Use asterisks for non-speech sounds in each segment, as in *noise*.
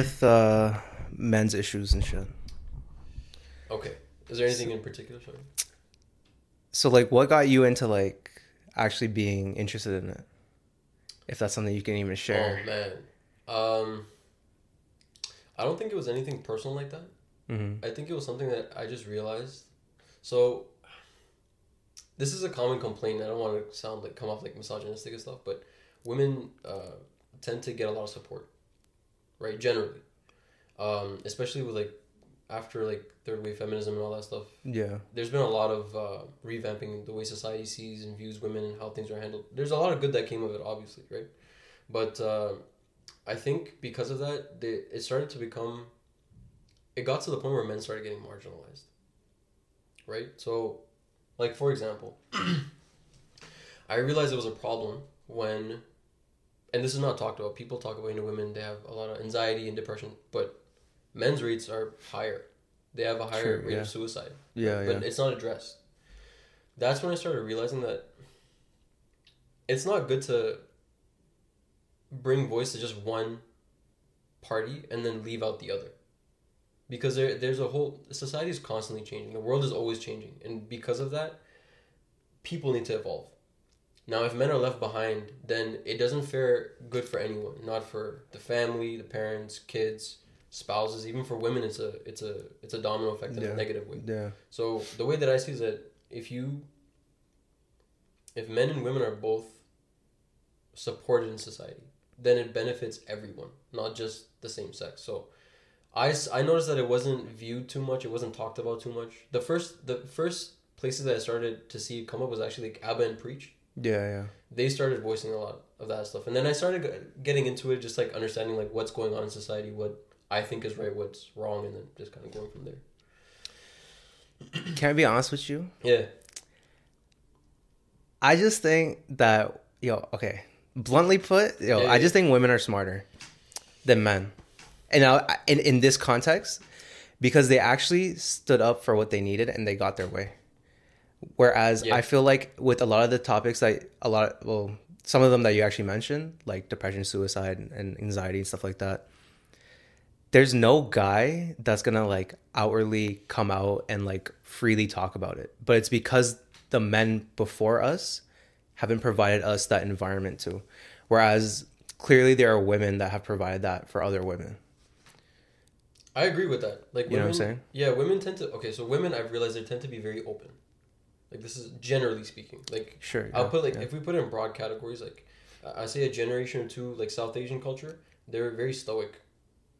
with uh, men's issues and shit. Okay. Is there anything in particular? Sorry. So like, what got you into like actually being interested in it? If that's something you can even share. Oh man. Um. I don't think it was anything personal like that. Mm-hmm. I think it was something that I just realized. So, this is a common complaint. I don't want to sound like come off like misogynistic and stuff, but women uh, tend to get a lot of support, right? Generally, um, especially with like after like third wave feminism and all that stuff. Yeah. There's been a lot of uh, revamping the way society sees and views women and how things are handled. There's a lot of good that came of it, obviously, right? But uh, I think because of that, they, it started to become. It got to the point where men started getting marginalized. Right? So, like, for example, *clears throat* I realized it was a problem when, and this is not talked about, people talk about, you know, women, they have a lot of anxiety and depression, but men's rates are higher. They have a higher Sure, rate yeah. of suicide, Yeah. Yeah. but it's not addressed. That's when I started realizing that it's not good to bring voice to just one party and then leave out the other. Because there, there's a whole society is constantly changing. The world is always changing, and because of that, people need to evolve. Now, if men are left behind, then it doesn't fare good for anyone. Not for the family, the parents, kids, spouses. Even for women, it's a it's a it's a domino effect in Yeah. a negative way. yeah. So the way that I see is that if you, if men and women are both supported in society, then it benefits everyone, not just the same sex. So, I, I noticed that it wasn't viewed too much. It wasn't talked about too much. The first the first places that I started to see it come up was actually like Abba and Preach. Yeah. Yeah. They started voicing a lot of that stuff, and then I started getting into it, just like understanding like what's going on in society, what I think is right, what's wrong, and then just kind of going from there. *clears throat* Can I be honest with you? Yeah. I just think that yo, okay, bluntly put, yo, Yeah, I just think women are smarter than men, and I, in in this context, because they actually stood up for what they needed and they got their way. Whereas Yeah. I feel like with a lot of the topics that a lot, of, well, some of them that you actually mentioned, like depression, suicide, and anxiety and stuff like that. There's no guy that's gonna like outwardly come out and like freely talk about it, but it's because the men before us haven't provided us that environment to. Whereas clearly there are women that have provided that for other women. I agree with that. Like You know what I'm saying? Yeah, women tend to. Okay, so women, I've realized they tend to be very open. Like this is generally speaking. Like Sure. I'll yeah, put like yeah. if we put it in broad categories, like I say a generation or two, like South Asian culture, they're very stoic.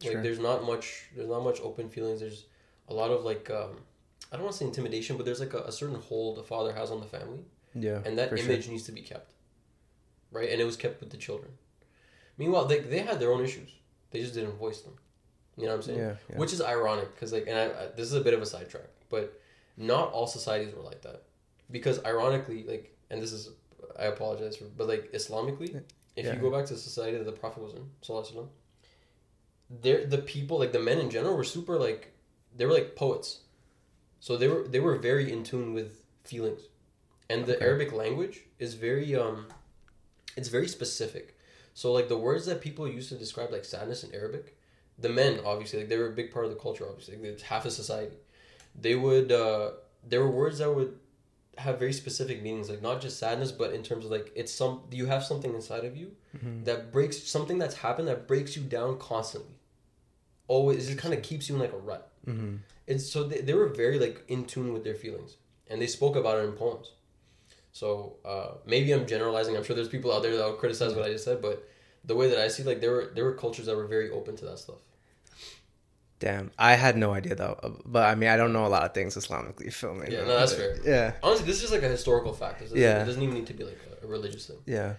Like Sure. there's not much, there's not much open feelings. There's a lot of like, um, I don't want to say intimidation, but there's like a, a certain hold a father has on the family, yeah, and that for sure. image needs to be kept. Right, and it was kept with the children. Meanwhile, they they had their own issues. They just didn't voice them. You know what I'm saying? Yeah, yeah. Which is ironic because like, and I, I, this is a bit of a sidetrack, but not all societies were like that. Because ironically, like, and this is, I apologize for, but like Islamically, if Yeah. you go back to the society that the Prophet was in, sallallahu they're the people like the men in general were super like, they were like poets, so they were they were very in tune with feelings, and the Okay. Arabic language is very um, it's very specific. So like the words that people use to describe like sadness in Arabic, the men obviously like they were a big part of the culture. Obviously, like, it's half of society. They would uh, there were words that would have very specific meanings, like not just sadness, but in terms of like it's some you have something inside of you Mhm. that breaks something that's happened that breaks you down constantly. Always, it kind of keeps you in like a rut. Mhm. And so they, they were very like in tune with their feelings, and they spoke about it in poems. So uh, maybe I'm generalizing. I'm sure there's people out there that will criticize what I just said, but the way that I see, like there were there were cultures that were very open to that stuff. Damn, I had no idea though. But I mean, I don't know a lot of things Islamically. *laughs* Me? Yeah, no, that's fair. Yeah, Honestly, this is just like a historical fact. Yeah. it doesn't even need to be like a, religious thing. yeah.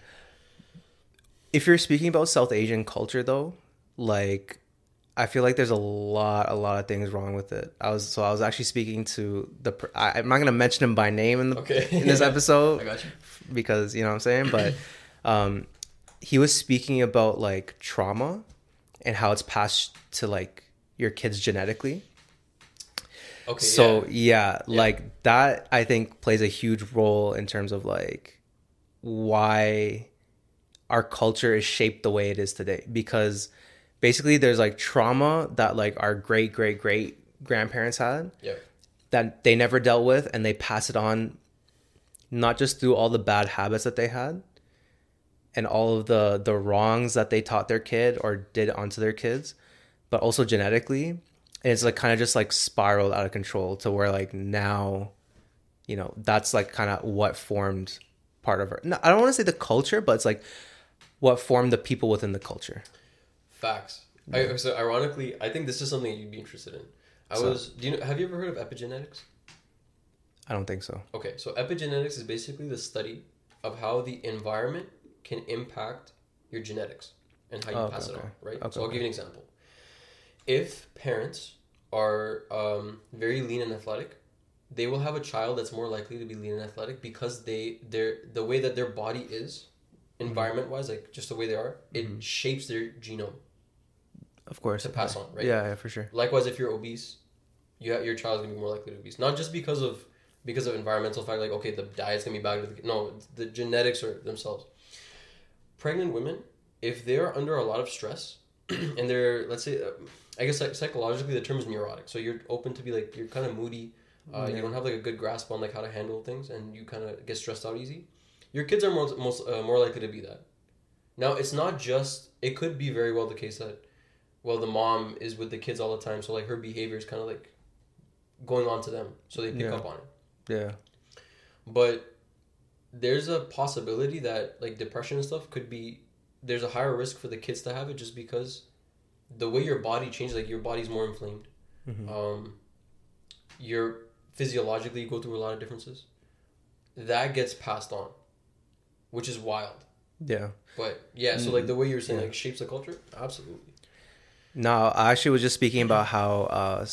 If you're speaking about South Asian culture though, like I feel like there's a lot, a lot of things wrong with it. I was so I was actually speaking to the. I, I'm not gonna mention him by name in the Okay. *laughs* in this *laughs* episode. I got you. because you know what I'm saying. But *clears throat* um, he was speaking about like trauma and how it's passed to like your kids genetically. Okay. So yeah. yeah, like that I think plays a huge role in terms of like why our culture is shaped the way it is today because basically there's like trauma that like our great great great grandparents had Yeah. that they never dealt with and they pass it on not just through all the bad habits that they had and all of the the wrongs that they taught their kid or did onto their kids but also genetically and it's like kind of just like spiraled out of control to where like now you know that's like kind of what formed part of her no, i don't want to say the culture but it's like what formed the people within the culture Facts. I, so ironically, I think this is something you'd be interested in. I So- was. Do you know? Have you ever heard of epigenetics? i don't think so Okay, so epigenetics is basically the study of how the environment can impact your genetics and how you Oh, okay, pass it on, right? Okay, so I'll okay. give you an example. If parents are um, very lean and athletic, they will have a child that's more likely to be lean and athletic because they their the way that their body is, Mm-hmm. environment wise, like just the way they are, it shapes their genome of course to pass on, right? yeah yeah for sure Likewise, if you're obese, you ha- your child's gonna be more likely to be obese. Not just because of because of environmental fact, like okay, the diet's gonna be bad. No, the genetics are themselves. Pregnant women, if they're under a lot of stress, *clears throat* and they're let's say, uh, I guess like psychologically the term is neurotic. So you're open to be like you're kind of moody. Uh, You don't have like a good grasp on like how to handle things, and you kind of get stressed out easy. Your kids are most most uh, more likely to be that. Now it's not just. It could be very well the case that well the mom is with the kids all the time so like her behavior is kind of like going on to them so they pick Yeah. up on it yeah but there's a possibility that like depression and stuff could be there's a higher risk for the kids to have it just because the way your body changes like your body's more inflamed. Mhm. um you're physiologically you go through a lot of differences. That gets passed on which is wild. Yeah. But yeah so like the way you're saying Yeah. like shapes the culture? Absolutely. No, I actually was just speaking about how uh,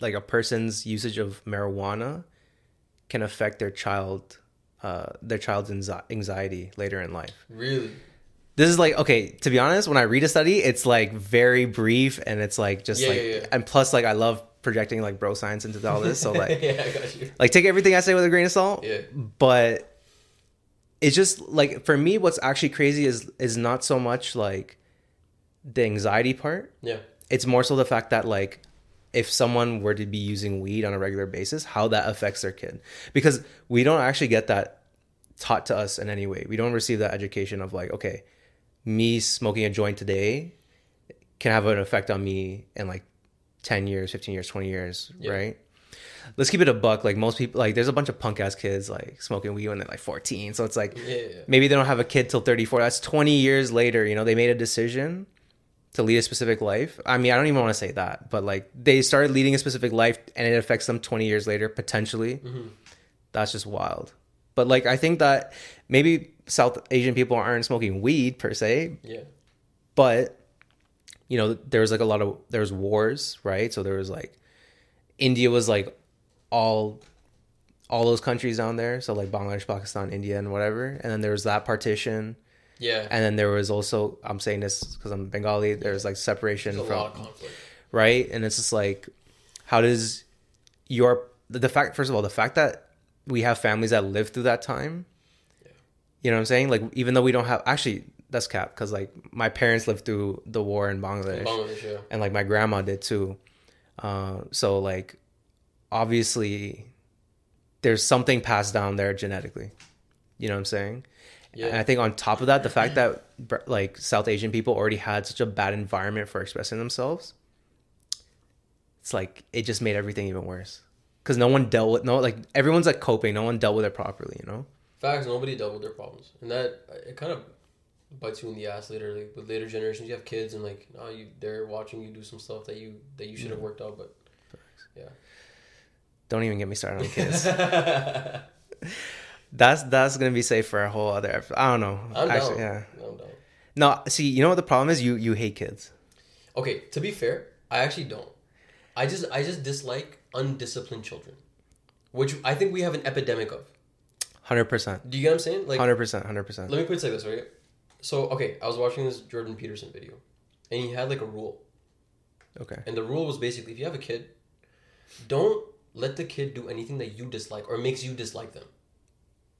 like a person's usage of marijuana can affect their child, uh, their child's anxiety later in life. really This is like okay. To be honest, when I read a study, it's like very brief and it's like just Yeah, like, yeah, yeah. and plus like I love projecting like bro science into all this. So *laughs* like, yeah i got you like take everything I say with a grain of salt. yeah but it's just like for me what's actually crazy is is not so much like the anxiety part yeah it's more so the fact that like if someone were to be using weed on a regular basis how that affects their kid because we don't actually get that taught to us in any way we don't receive that education of like okay me smoking a joint today can have an effect on me in like 10 years 15 years 20 years Yeah. right? Let's keep it a buck. Like most people like there's a bunch of punk ass kids like smoking weed when they're like 14 so it's like yeah, maybe they don't have a kid till 34 that's 20 years later you know they made a decision to lead a specific life. I mean i don't even want to say that but like they started leading a specific life and it affects them 20 years later potentially. Mhm. that's just wild but like i think that maybe south asian people aren't smoking weed per se. Yeah. but you know there was like a lot of there was wars right? So there was like india was like all all those countries down there. So like bangladesh pakistan india and whatever. And then there was that partition. Yeah. and then there was also i'm saying this because i'm bengali there's like separation There's a from lot of conflict. right? And it's just like how does your the fact first of all the fact that we have families that lived through that time. Yeah. you know what i'm saying? Like even though we don't have actually that's cap because like my parents lived through the war in bangladesh. Bangladesh, yeah. and like my grandma did too. Uh, so like obviously there's something passed down there genetically. You know what i'm saying? And I think on top of that, the fact that like South Asian people already had such a bad environment for expressing themselves, it's like it just made everything even worse. Because no one dealt with no like everyone's like coping. No one dealt with it properly. You know. Facts. Nobody dealt with their problems, and that it kind of bites you in the ass later. Like with later generations, you have kids, and like, oh, you they're watching you do some stuff that you that you should have mm. worked out, but yeah. Don't even get me started on *laughs* kids. that's that's gonna be safe for a whole other. ep- I don't know. I'm Actually, down. yeah. I'm down. No, see, you know what the problem is? You you hate kids. Okay, to be fair, I actually don't. I just I just dislike undisciplined children, which I think we have an epidemic of. Hundred percent. Do you get what I'm saying? Like, Hundred percent. Hundred percent. let me put it like this, right? So, okay, I was watching this Jordan Peterson video, and he had like a rule, Okay. and the rule was basically if you have a kid, don't let the kid do anything that you dislike or makes you dislike them,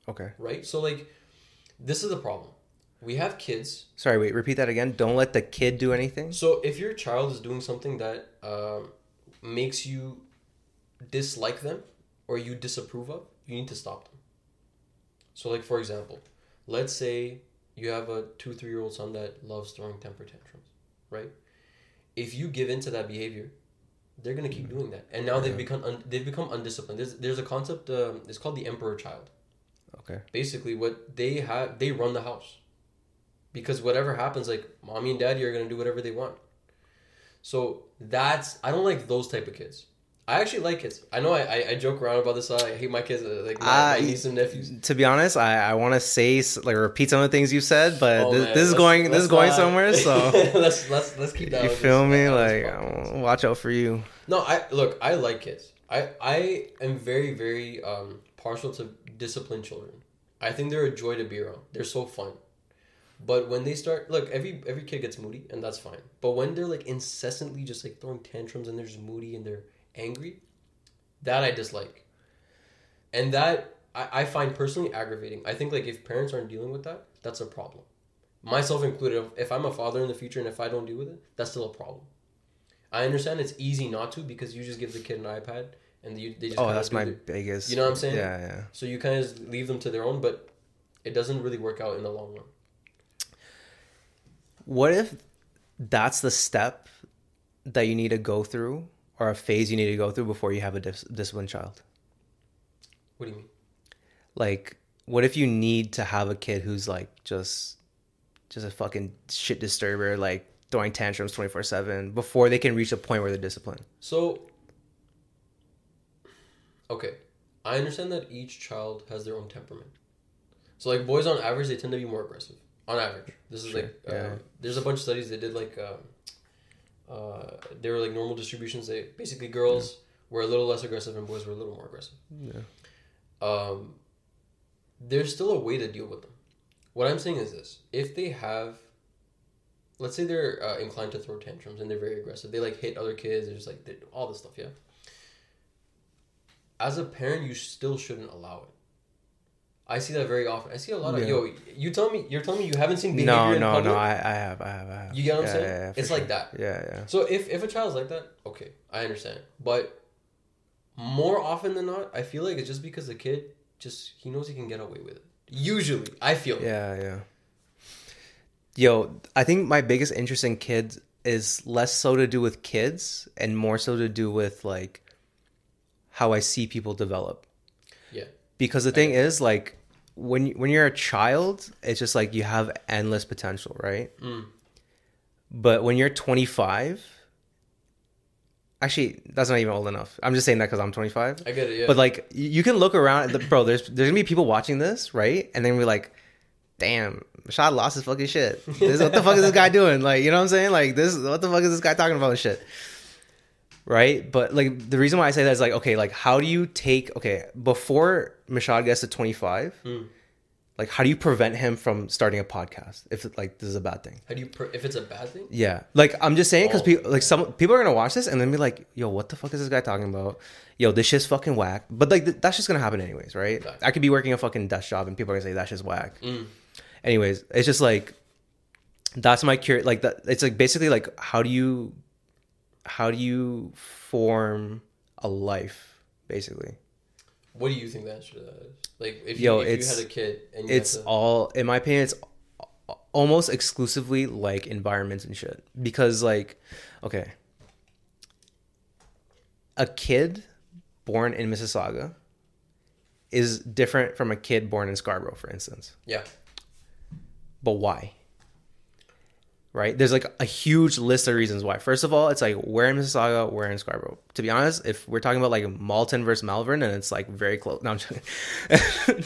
Okay. right? So, like, this is the problem. we have kids. Sorry, wait. Repeat that again. Don't let the kid do anything. So if your child is doing something that um, makes you dislike them or you disapprove of, you need to stop them. So, like for example, let's say you have a two, three year old son that loves throwing temper tantrums, right? If you give in to that behavior, they're gonna keep doing that, and now they've become un- they've become undisciplined. There's there's a concept. Um, it's called the emperor child. Okay. Basically, what they have, they run the house, because whatever happens, like mommy and daddy are gonna do whatever they want. So that's I don't like those type of kids. I actually like kids. I know I, I, I joke around about this. I hate my kids, uh, like my, Ah, my and nephews. To be honest, I, I want to say like repeat some of the things you said, but Oh, this, man, this is going this is going not- somewhere. So *laughs* let's let's let's keep that. you feel me? Like watch out for you. No, I look. I like kids. I I am very very um, partial to disciplined children. I think they're a joy to be around. They're so fun. But when they start, look, every every kid gets moody, and that's fine. But when they're like incessantly just like throwing tantrums and they're just moody and they're angry, that I dislike. And that I, I find personally aggravating. I think like if parents aren't dealing with that, that's a problem. Myself included. If I'm a father in the future and if I don't deal with it, that's still a problem. I understand it's easy not to because you just give the kid an iPad and you they just Oh, that's my the- biggest. You know what I'm saying? Yeah, yeah. so you kind of leave them to their own, but it doesn't really work out in the long run. What if that's the step that you need to go through, or a phase you need to go through before you have a dis- disciplined child? What do you mean? Like, what if you need to have a kid who's like just, just a fucking shit disturber, like throwing tantrums twenty four seven before they can reach a point where they're disciplined? So, okay, I understand that each child has their own temperament. So, like boys on average, they tend to be more aggressive. On average, this is Sure, like yeah. um, there's a bunch of studies they did like um, uh, they were like normal distributions. They basically girls were a little less aggressive and boys were a little more aggressive. Yeah. um, there's still a way to deal with them. What I'm saying is this: if they have, let's say they're uh, inclined to throw tantrums and they're very aggressive, they like hit other kids, they're just like they, all this stuff, yeah. As a parent, you still shouldn't allow it. I see that very often. I see a lot of Yeah. yo. You tell me, you're telling me you haven't seen behavior No, in no, public. no. I, I have, I have, I have. You get what I'm saying? yeah, yeah, It's like that. Yeah, yeah. So if if a child's like that, okay, I understand. But more often than not, I feel like it's just because the kid just he knows he can get away with it. Usually, I feel. Yeah, yeah. Yo, I think my biggest interest in kids is less so to do with kids and more so to do with like how I see people develop. Yeah. Because the thing is like when when you're a child, it's just like you have endless potential, right? Mm. But when you're 25, actually that's not even old enough. I'm just saying that cuz I'm 25. I get it. Yeah. But like you can look around, the, bro. There's there's gonna be people watching this, right? And then we're like, damn, Rashad lost his fucking shit. This, what the fuck is this guy doing? Like, you know what I'm saying? Like this, what the fuck is this guy talking about and shit? Right? But like the reason why I say that is like, okay, like how do you take okay before Mashad gets to 25? Mm. Like, how do you prevent him from starting a podcast if like this is a bad thing? How do you per- if it's a bad thing? Yeah, like I'm just saying because Oh. people like some people are gonna watch this and then be like, "Yo, what the fuck is this guy talking about? Yo, this shit's fucking whack." But like th- that's just gonna happen anyways, right? Facts. I could be working a fucking desk job and people are gonna say that's just whack. Mm. Anyways, it's just like that's my cure. Like that, it's like basically like how do you how do you form a life basically? What do you think the answer to that is? Like if you, Yo, if you had a kid and you it's to, all in my opinion it's almost exclusively like environments and shit because like okay a kid born in mississauga is different from a kid born in scarborough for instance yeah, but why right? There's like a huge list of reasons why. First of all it's like where in mississauga where in scarborough. To be honest if we're talking about like malton versus malvern and it's like very close no I'm joking. *laughs*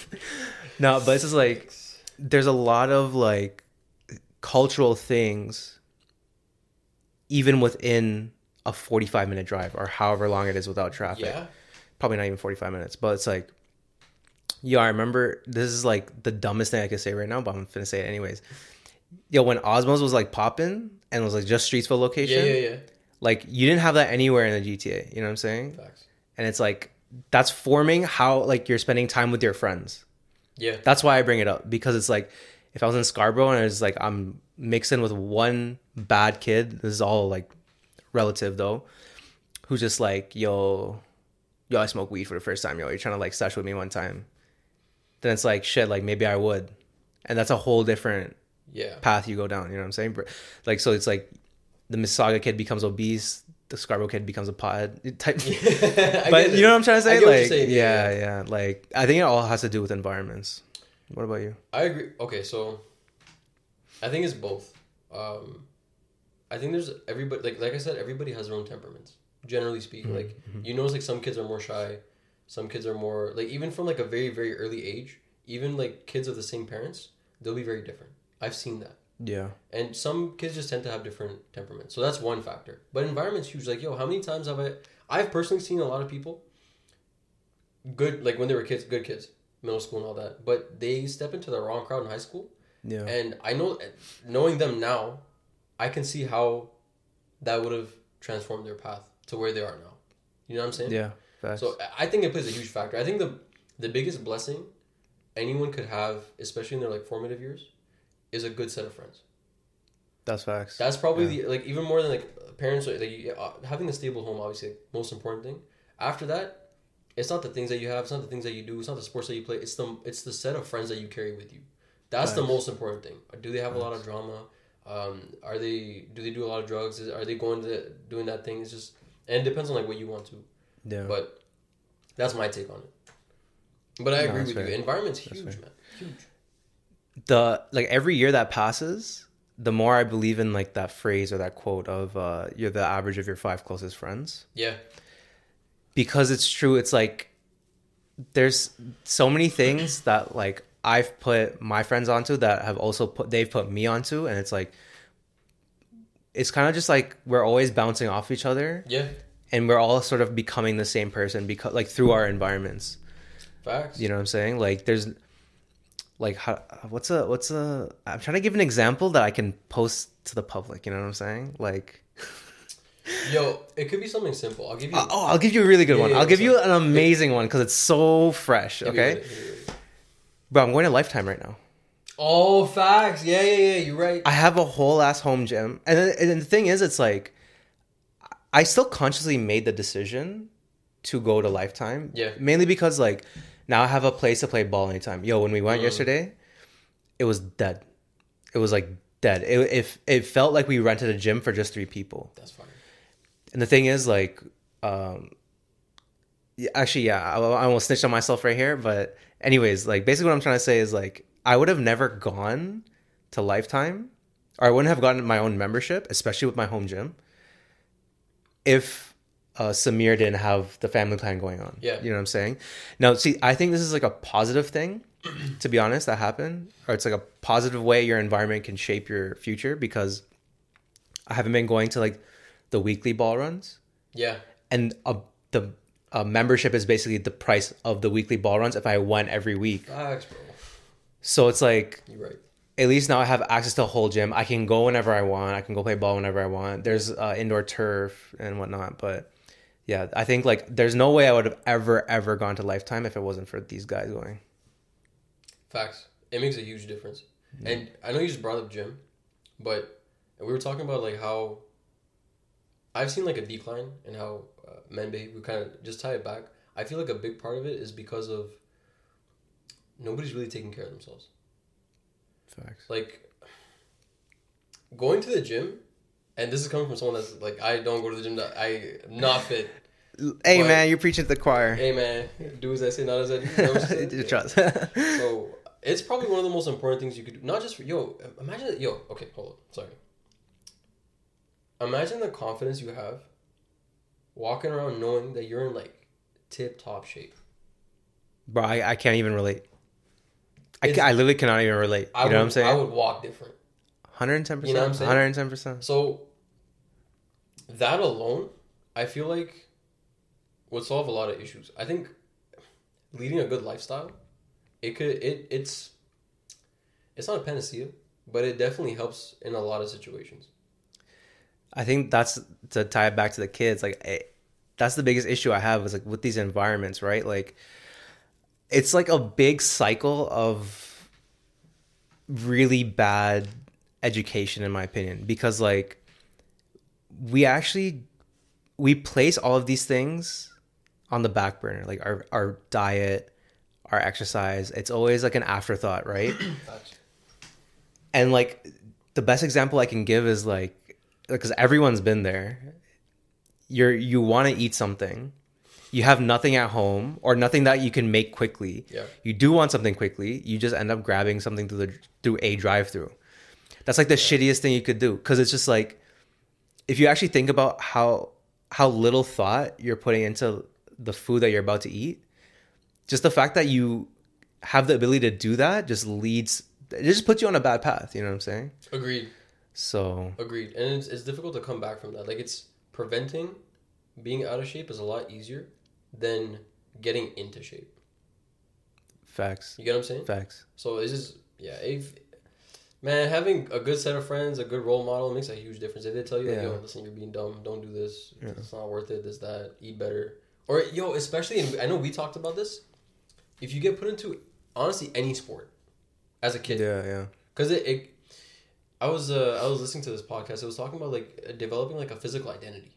no but it's just like there's a lot of like cultural things even within a 45 minute drive or however long it is without traffic. Yeah, probably not even 45 minutes but it's like Yeah, i remember this is like the dumbest thing i could say right now but i'm gonna say it anyways yo when Osmow's was like popping and was like just streetsville location yeah, yeah, yeah. like you didn't have that anywhere in the gta you know what i'm saying Facts. and it's like that's forming how like you're spending time with your friends Yeah, that's why I bring it up because it's like if I was in Scarborough and it's like I'm mixing with one bad kid, this is all like relative though, who's just like, yo, yo, I smoke weed for the first time, yo, you're trying to like sesh with me one time. Then it's like shit, like maybe I would. And that's a whole different Yeah. path you go down, you know what I'm saying? Like so it's like the Mississauga kid becomes obese, the Scarborough kid becomes a pothead *laughs* type *laughs* but you know what I'm trying to say? get what you're Like, saying, yeah, yeah, yeah, Like, I think it all has to do with environments. What about you? I agree. Okay, so I think it's both. Um, I think there's everybody like like I said, everybody has their own temperaments. Generally speaking, Mm-hmm. like you notice like some kids are more shy, some kids are more like even from like a very very early age, even like kids of the same parents, they'll be very different. I've seen that. Yeah, And some kids just tend to have different temperaments. So that's one factor. But environment's huge. Like, yo, how many times have I I've personally seen a lot of people good like when they were kids, good kids, middle school and all that, but they step into the wrong crowd in high school. yeah, And I know knowing them now, I can see how that would have transformed their path to where they are now. You know what I'm saying? yeah. Facts. So I- I think it plays a huge factor. I think the the biggest blessing anyone could have, especially in their like formative years, is a good set of friends. that's facts. That's probably the like even more than like parents like you- uh, having a stable home. Obviously, like, most important thing. After that, it's not the things that you have. It's not the things that you do. It's not the sports that you play. It's the it's the set of friends that you carry with you. That's the most important thing. Do they have a lot of drama? Um, are they do they do a lot of drugs? Is, are they going to doing that thing? It's just and it depends on like what you want to. yeah, But that's my take on it. But I No, agree with fair. you. Environment's That's huge, fair. man. Huge. The like every year that passes, the more I believe in like that phrase or that quote of uh, "you're the average of your five closest friends," Yeah. because it's true. It's like there's so many things that like I've put my friends onto that have also put they've put me onto, and it's like it's kind of just like we're always bouncing off each other Yeah. and we're all sort of becoming the same person because like through our environments Facts. you know what i'm saying like there's like how what's a what's a i'm trying to give an example that i can post to the public you know what i'm saying like *laughs* Yo, it could be something simple. I'll give you. oh oh, i'll give you a really good Yeah, one yeah, i'll give you an amazing one because it's so fresh Hit me with okay it, hit me with it. bro i'm going to lifetime right now Oh, facts. Yeah, yeah, yeah. You're right. i have a whole ass home gym and, then- and the thing is it's like i still consciously made the decision to go to lifetime Yeah. mainly because like now i have a place to play ball anytime yo when we went Mm. yesterday it was dead it was like dead it, it, it felt like we rented a gym for just three people That's fine. and the thing is like um actually yeah I, I almost snitched on myself right here but anyways like basically what i'm trying to say is like i would have never gone to lifetime or i wouldn't have gotten my own membership especially with my home gym if uh, samir didn't have the family plan going on Yeah. you know what i'm saying now see i think this is like a positive thing *clears throat* to be honest that happened or it's like a positive way your environment can shape your future because i haven't been going to like the weekly ball runs Yeah. and uh, the uh, membership is basically the price of the weekly ball runs if I went every week. Facts, bro. So it's like You're right. at least now I have access to a whole gym. I can go whenever I want. I can go play ball whenever I want. There's uh, indoor turf and whatnot. But yeah, I think like there's no way I would have ever ever gone to Lifetime if it wasn't for these guys going. Facts. It makes a huge difference. And I know you just brought up gym, but we were talking about like how I've seen like a decline in how uh, men behave. We kind of just tie it back. I feel like a big part of it is because of nobody's really taking care of themselves. Facts. Like going to the gym, and this is coming from someone that's like I don't go to the gym. That I am not fit. *laughs* Hey But- man, you're preaching to the choir. Hey man, do as I say, not as I do. You know what I'm *laughs* saying? Trust. *laughs* So it's probably one of the most important things you could do. Not just for yo. Imagine yo. Okay, hold on. Sorry. Imagine the confidence you have, walking around knowing that you're in like tip top shape. Bro, I, I can't even relate. I, I literally cannot even relate. You I know would, what I'm saying? I would walk different. 110%. You know what I'm saying? 110%. So that alone, I feel like would solve a lot of issues. I think leading a good lifestyle, it could it it's it's not a panacea, but it definitely helps in a lot of situations. I think that's to tie it back to the kids. Like, eh, that's the biggest issue I have is like with these environments, right? Like, it's like a big cycle of really bad education in my opinion because like we actually we place all of these things on the back burner like our our diet our exercise it's always like an afterthought right? *clears throat* And like the best example i can give is like because everyone's been there. You're you want to eat something. You have nothing at home or nothing that you can make quickly. Yeah. you do want something quickly. You just end up grabbing something through the through a drive through that's like the shittiest thing you could do because it's just like if you actually think about how how little thought you're putting into the food that you're about to eat just the fact that you have the ability to do that just leads it just puts you on a bad path you know what i'm saying Agreed. so Agreed. And it's, it's difficult to come back from that. Like it's preventing being out of shape is a lot easier than getting into shape. facts You get what I'm saying? facts So it's just yeah, if man, having a good set of friends, a good role model makes a huge difference. If they tell you like, Yeah. yo, listen, you're being dumb, don't do this, Yeah. it's not worth it, this, that, eat better. Or yo, especially in, I know we talked about this. If you get put into honestly any sport as a kid, yeah yeah. Because it, it i was uh i was listening to this podcast. It was talking about like uh, developing like a physical identity.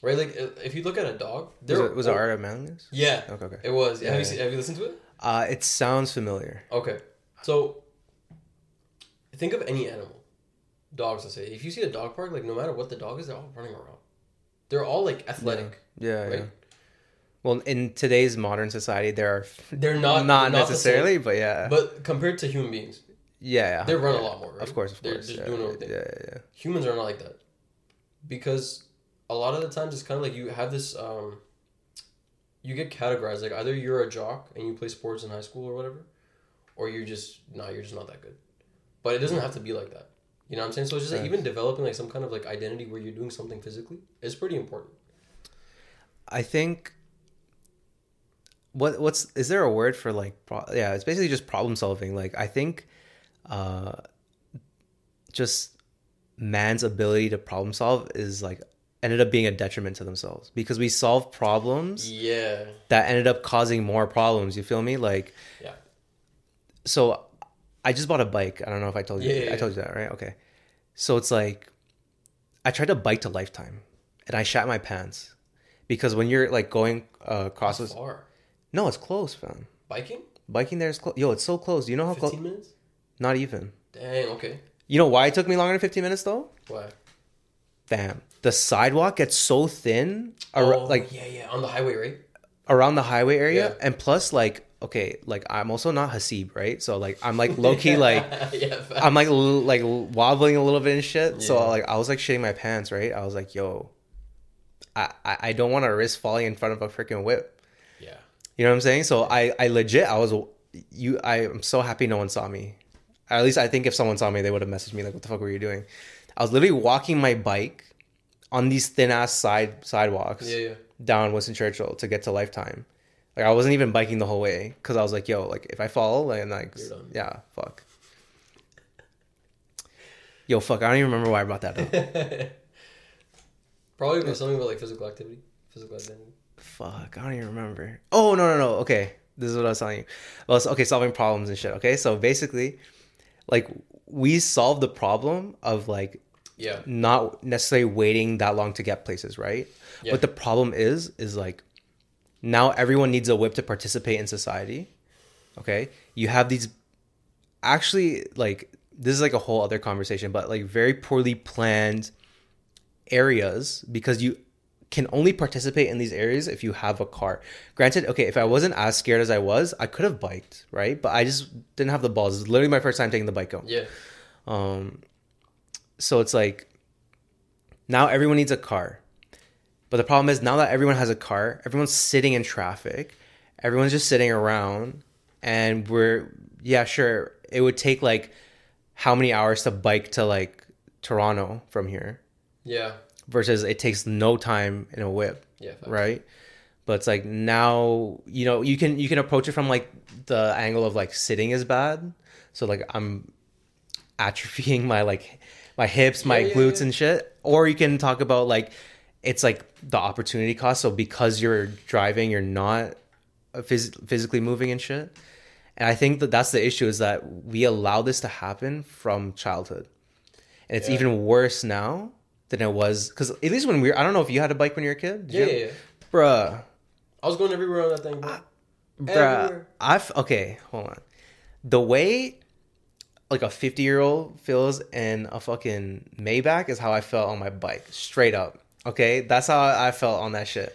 Right? Like if you look at a dog was it, was it art of manliness? Yeah. Okay okay. It was. Yeah, have, you seen, have you listened to it? Uh it sounds familiar. Okay. So think of any animal. Dogs let's say. If you see a dog park like no matter what the dog is they're all running around. They're all like athletic yeah right? Yeah well in today's modern society there are they're not not, they're necessarily same. but yeah. But compared to human beings yeah, yeah. they run yeah. a lot more right? of course of they're course. just yeah, doing everything yeah yeah, yeah. humans are not like that. Because a lot of the times it's kind of like you have this um you get categorized like either you're a jock and you play sports in high school or whatever or you're just no you're just not that good but it doesn't have to be like that. You know what i'm saying? So it's just like even developing like some kind of like identity where you're doing something physically is pretty important. I think what what's is there a word for like pro- yeah it's basically just problem solving. Like I think uh just man's ability to problem solve is like ended up being a detriment to themselves because we solve problems yeah. that ended up causing more problems. You feel me? Like Yeah. so I just bought a bike I don't know if I told you Yeah, yeah, I told you that right okay so it's like I tried to bike to lifetime and I shat my pants because when you're like going uh, across this far no, it's close, fam. biking Biking there is close. Yo, it's so close. You know how close? 15 close? minutes Not even. dang okay You know why it took me longer than 15 minutes though? why Fam, the sidewalk gets so thin, ar- oh, like yeah yeah on the highway right around the highway area, Yeah. and plus, like, okay, like I'm also not Hasib, right? So like I'm like *laughs* low key, like yeah I'm like l- like wobbling a little bit and shit. So like I was like shitting my pants, right? I was like, yo, I I, I don't want to risk falling in front of a freaking whip. yeah You know what I'm saying? So I, I legit, I was, you, I am so happy no one saw me. At least I think if someone saw me, they would have messaged me like, "What the fuck were you doing?" I was literally walking my bike on these thin ass side sidewalks yeah yeah down Winston Churchill to get to Lifetime. Like I wasn't even biking the whole way because I was like, "Yo, like if I fall, like, like yeah, fuck." Yo, fuck! I don't even remember why I brought that up. *laughs* Probably about something about like physical activity, physical identity. Fuck, I don't even remember. Oh no no no. Okay, this is what I was telling you. Well, okay, solving problems and shit. Okay, so basically, like we solved the problem of like Yeah, not necessarily waiting that long to get places, right? Yeah. But the problem is, is like now everyone needs a whip to participate in society. Okay, you have these actually like this is like a whole other conversation, but like very poorly planned areas because you can only participate in these areas if you have a car. Granted, okay, if I wasn't as scared as I was, I could have biked, right? But I just didn't have the balls. It's literally my first time taking the bike home. yeah, Um, so it's like now everyone needs a car. But the problem is now that everyone has a car, everyone's sitting in traffic. Everyone's just sitting around and we're yeah, sure. It would take like how many hours to bike to like Toronto from here yeah, versus it takes no time in a whip yeah. right but it's like now you know you can you can approach it from like the angle of like sitting is bad so like i'm atrophying *laughs* my like my hips my Yeah, yeah, glutes yeah. and shit or you can talk about like it's like the opportunity cost so because you're driving you're not uh, phys- physically moving and shit And I think that that's the issue is that we allow this to happen from childhood. And it's Yeah. even worse now than it was because at least when we were, I don't know if you had a bike when you were a kid. Did Yeah, you? yeah, yeah. Bruh. I was going everywhere on that thing, bro. Bruh. Everywhere. I've okay, hold on. The way like a 50 year old feels in a fucking Maybach is how I felt on my bike. Straight up. Okay? That's how I felt on that shit.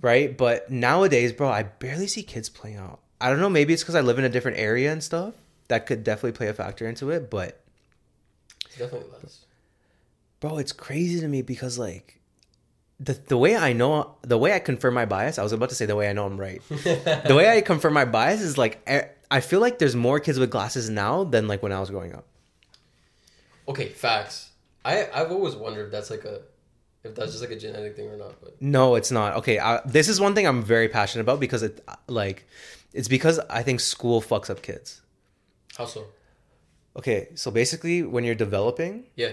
Right? But nowadays, bro, I barely see kids playing out. I don't know, maybe it's because I live in a different area and stuff. That could definitely play a factor into it, but Definitely less. bro, it's crazy to me because like the the way I know the way I confirm my bias, I was about to say the way I know I'm right. *laughs* the way I confirm my bias is like I- I feel like there's more kids with glasses now than like when I was growing up. Okay, facts. I I've always wondered if that's like a if that's just like a genetic thing or not. But No, it's not. Okay, I, this is one thing I'm very passionate about because it like it's because I think school fucks up kids. how so? Okay, so basically when you're developing, Yeah.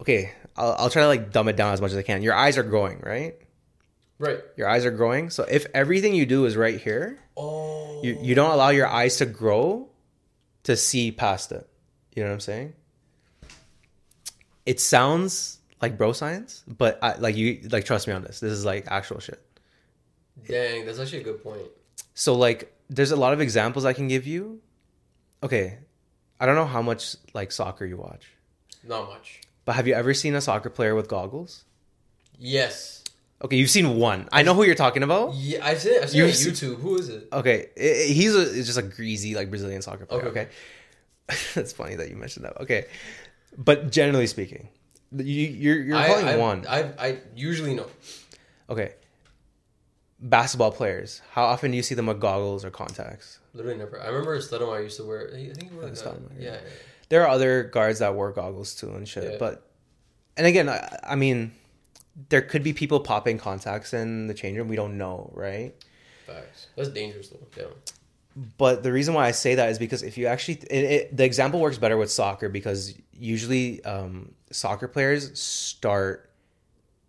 okay, I'll, I'll try to like dumb it down as much as I can. Your eyes are growing, right? Right. Your eyes are growing. So if everything you do is right here, Oh. you, you don't allow your eyes to grow to see past it. You know what I'm saying? It sounds like bro science, but I, like you like trust me on this. This is like actual shit. Dang, that's actually a good point. So like there's a lot of examples I can give you. Okay. I don't know how much like soccer you watch. Not much. But have you ever seen a soccer player with goggles? Yes. Okay, you've seen one. I know who you're talking about. Yeah, I've seen it. I've seen it You've on seen- YouTube. Who is it? Okay, i- i- he's a, just a greasy like Brazilian soccer player. Okay. Okay, *laughs* that's funny that you mentioned that. Okay, but generally speaking, you you're you're calling I, one. I I usually know. okay, basketball players. How often do you see them with goggles or contacts? Literally never. I remember Stoudemire used to wear. I think he wore like a, yeah. yeah. There are other guards that wear goggles too and shit. Yeah. But and again, I, I mean, there could be people popping contacts in the change room. We don't know, right? Facts. That's dangerous though. Yeah. But the reason why I say that is because if you actually, it, it, the example works better with soccer because usually um, soccer players start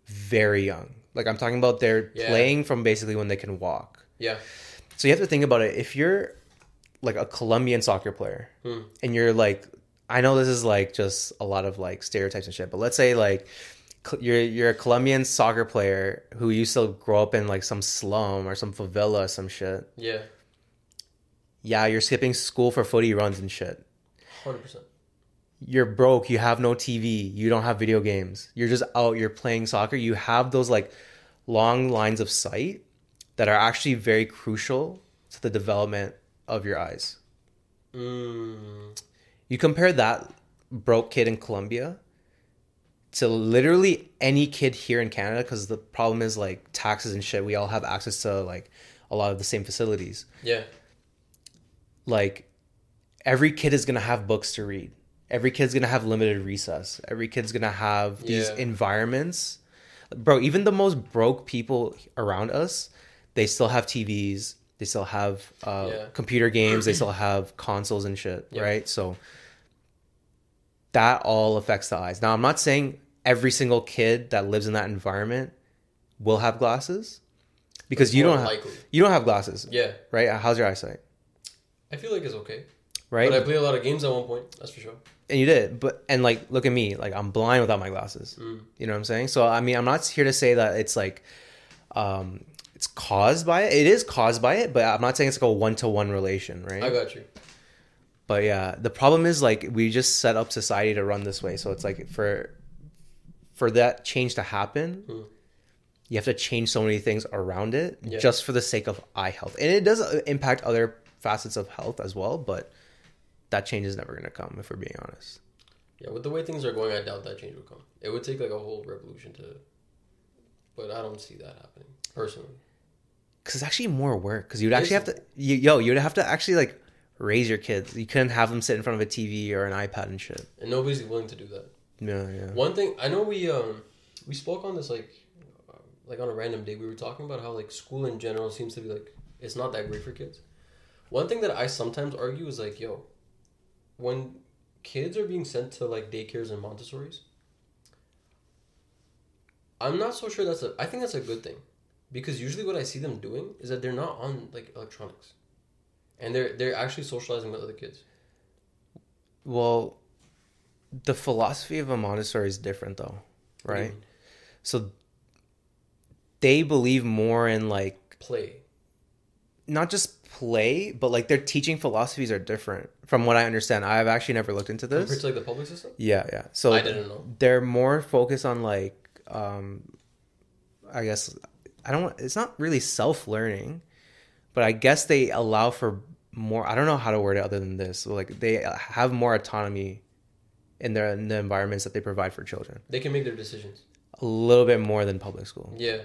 very young. Like I'm talking about they're Yeah. playing from basically when they can walk. Yeah. So you have to think about it. If you're like a Colombian soccer player Hmm. and you're like, I know this is like just a lot of like stereotypes and shit, but let's say like you're you're a Colombian soccer player who used to grow up in like some slum or some favela or some shit. Yeah. Yeah, you're skipping school for footy runs and shit. Hundred percent. You're broke, you have no TV, you don't have video games. You're just out, you're playing soccer. You have those like long lines of sight that are actually very crucial to the development of your eyes. Mm. You compare that broke kid in Colombia to literally any kid here in Canada because the problem is like taxes and shit. We all have access to like a lot of the same facilities. Yeah. Like every kid is gonna have books to read. Every kid's gonna have limited recess. Every kid's gonna have these Yeah. environments. Bro, even the most broke people around us, they still have TVs. They still have uh, Yeah. computer games. they *clears throat* still have consoles and shit, Yeah. right? So that all affects the eyes. Now, I'm not saying every single kid that lives in that environment will have glasses because It's you don't have likely. you don't have glasses, Yeah. right? How's your eyesight, I feel like it's okay. right? But I played a lot of games at one point. That's for sure. And you did, but and like look at me, like I'm blind without my glasses. Mm. You know what I'm saying? So I mean, I'm not here to say that it's like um it's caused by it. It is caused by it, but I'm not saying it's like a one to one relation, right? I got you. But yeah, the problem is like we just set up society to run this way. So it's like for for that change to happen, Hmm. you have to change so many things around it Yeah. just for the sake of eye health. And it does impact other facets of health as well, but that change is never going to come if we're being honest. Yeah, with the way things are going, I doubt that change will come. It would take like a whole revolution to, but I don't see that happening personally. Cuz it's actually more work cuz you'd It actually have to you, yo, you'd have to actually like raise your kids. You couldn't have them sit in front of a TV or an iPad and shit. And nobody's willing to do that. Yeah, yeah. One thing I know we um we spoke on this like uh, like on a random day we were talking about how like school in general seems to be like it's not that great for kids. One thing that I sometimes argue is like yo, when kids are being sent to like daycares and Montessori's, I'm not so sure that's a I think that's a good thing because usually what I see them doing is that they're not on like electronics, and they're they're actually socializing with other kids. Well, the philosophy of a Montessori is different though, What do you right? So they believe more in like Play. not just play, but like their teaching philosophies are different from what I understand. I've actually never looked into Compared this. to like the public system. Yeah, yeah. So I didn't know. they're more focused on like um I guess I don't want it's not really self-learning, but I guess they allow for more I don't know how to word it other than this. So like they have more autonomy in their in the environments that they provide for children. They can make their decisions. A little bit more than public school. Yeah,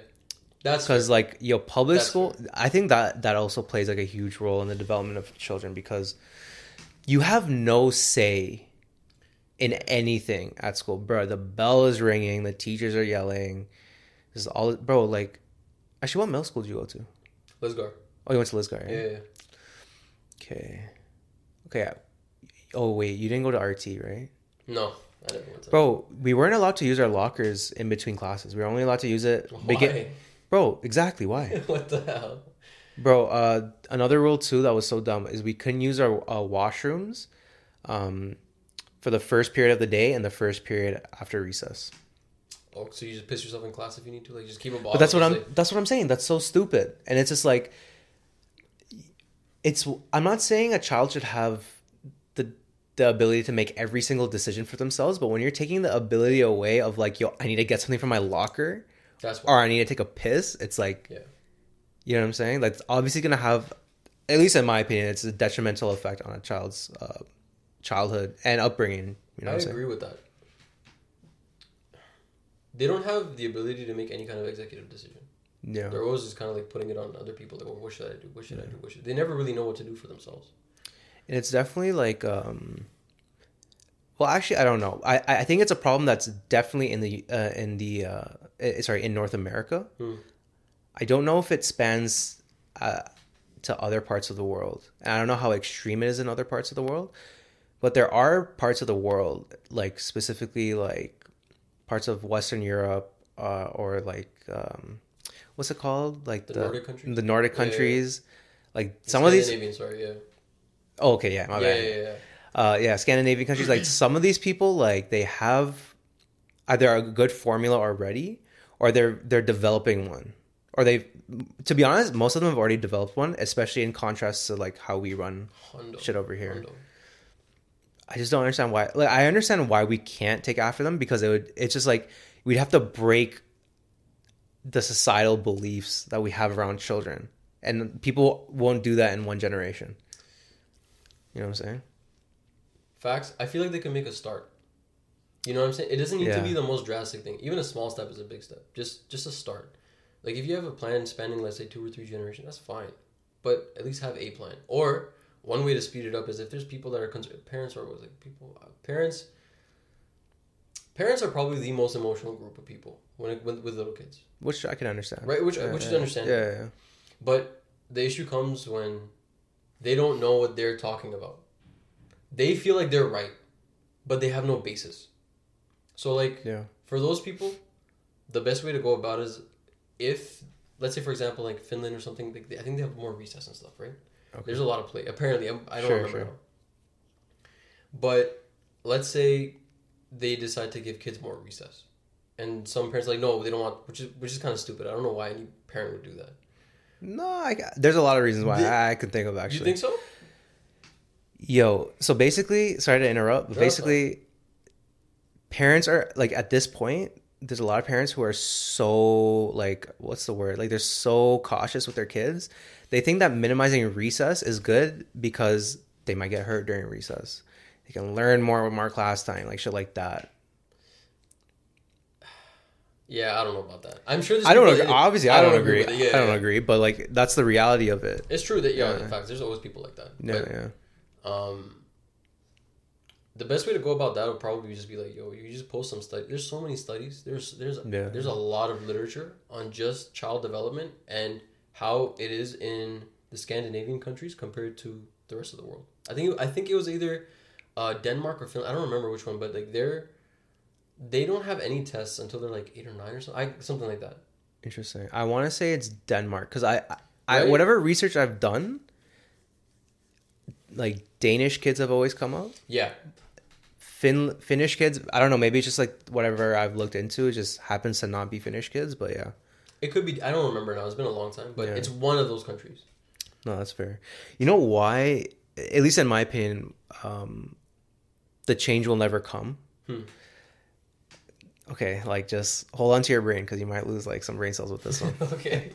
that's because like your public That's school i think that that also plays like a huge role in the development of children because you have no say in anything at school bro the bell is ringing the teachers are yelling this is all bro like actually what middle school did you go to Lisgar. oh you went to lisgar right? Yeah, yeah. okay okay oh wait you didn't go to rt right No, I to. bro we weren't allowed to use our lockers in between classes we were only allowed to use it Why? begin- bro exactly why *laughs* what the hell? Bro, uh, another rule too that was so dumb is we couldn't use our uh, washrooms um, for the first period of the day and the first period after recess. Oh, so you just piss yourself in class if you need to, like just keep a bottle. But that's what I'm. like- That's what I'm saying. That's so stupid, and it's just like, it's. I'm not saying a child should have the the ability to make every single decision for themselves, but when you're taking the ability away of like, yo, I need to get something from my locker, that's why. or I need to take a piss, it's like, Yeah. You know what I'm saying? Like, it's obviously going to have, at least in my opinion, it's a detrimental effect on a child's uh, childhood and upbringing. You know I what I'm saying? agree with that. They don't have the ability to make any kind of executive decision. Yeah. They're always just kind of like putting it on other people. Like, well, what should I do? What should I do? What should... They never really know what to do for themselves. And it's definitely like, um, well, actually, I don't know. I, I think it's a problem that's definitely in the, uh, in the, uh, eh, sorry, in North America. Hmm. I don't know if it spans uh, to other parts of the world. And I don't know how extreme it is in other parts of the world. But there are parts of the world, like specifically like parts of Western Europe uh, or like, um, what's it called? Like The the, Nordic countries? The Nordic Yeah, yeah, yeah. countries. Like some of these. Sorry, yeah. Oh, okay, yeah, my yeah, bad yeah, yeah, yeah. Uh yeah scandinavian countries like *clears throat* some of these people like they have either a good formula already or they're they're developing one. Or they to be honest most of them have already developed one especially in contrast to like how we run Hondo. shit over here. Hondo. i just don't understand why like i understand why we can't take after them because it would it's just like we'd have to break the societal beliefs that we have around children. And people won't do that in one generation. You know what i'm saying Facts. I feel like they can make a start. You know what I'm saying? It doesn't need to be the most drastic thing. Even a small step is a big step. Just just a start. Like if you have a plan spanning let's say two or three generations, that's fine. But at least have a plan. Or one way to speed it up is if there's people that are concerned, parents are always like people uh, parents parents are probably the most emotional group of people when it, with, with little kids. which i can understand Right, which- Yeah, which is yeah. understandable. yeah, yeah. But the issue comes when they don't know what they're talking about. They feel like they're right, but they have no basis. So, like, Yeah. for those people, the best way to go about it is if, let's say, for example, like Finland or something, like, I think they have more recess and stuff, right? Okay. There's a lot of play. Apparently, I'm, I don't Sure, remember sure. But let's say they decide to give kids more recess, and some parents are like no, they don't want, which is which is kind of stupid. I don't know why any parent would do that. No, I, there's a lot of reasons why The- I, I could think of actually. You think so? Yo, so basically, sorry to interrupt, but basically, parents are like at this point. There's a lot of parents who are so like, what's the word? Like they're so cautious with their kids. They think that minimizing recess is good because they might get hurt during recess. They can learn more with more class time, like shit like that. Yeah, I don't know about that. I'm sure. There's I don't agree. that- Obviously, I, don't, agree. with it. Yeah, I don't yeah. agree, but like that's the reality of it. It's true that yeah, Yeah. in fact, there's always people like that. Yeah, But, yeah. Um, the best way to go about that would probably just be like, yo, you just post some study. There's so many studies. There's there's Yeah. there's a lot of literature on just child development and how it is in the Scandinavian countries compared to the rest of the world. I think I think it was either uh, Denmark or Finland. I don't remember which one, but like they're they don't have any tests until they're like eight or nine or something. I, something like that. Interesting. I want to say it's Denmark because I, I Right? whatever research I've done, like Danish kids have always come up. Yeah, Fin Finnish kids, I don't know. Maybe it's just like whatever I've looked into. It just happens to not be Finnish kids, but yeah, it could be. I don't remember now. It's been a long time, but Yeah. it's one of those countries. no, that's fair. You know why? At least in my opinion, um, the change will never come. Hmm. Okay, like just hold on to your brain because you might lose like some brain cells with this one. *laughs* okay.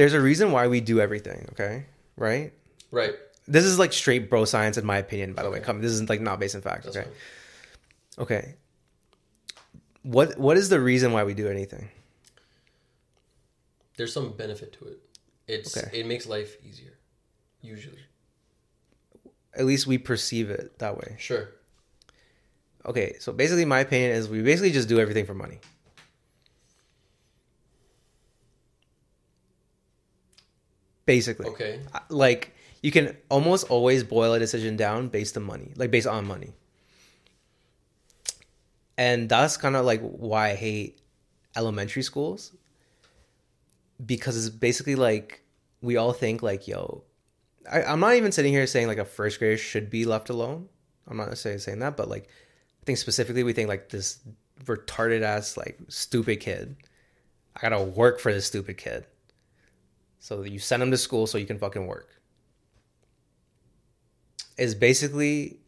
There's a reason why we do everything. Okay, right? Right. This is like straight bro science, in my opinion. By the way, come. This is like not based in fact. That's okay. fine. Okay. What What is the reason why we do anything? There's some benefit to it. It's Okay. it makes life easier. Usually. At least we perceive it that way. Sure. Okay, so basically, my opinion is we basically just do everything for money. Basically, Okay. Uh, like you can almost always boil a decision down based on money, like based on money. And that's kind of like why I hate elementary schools because it's basically like we all think like, yo, I, I'm not even sitting here saying like a first grader should be left alone. I'm not necessarily saying that, but like I think specifically we think like this retarded ass like stupid kid. I gotta work for this stupid kid. So you send them to school so you can fucking work. Is basically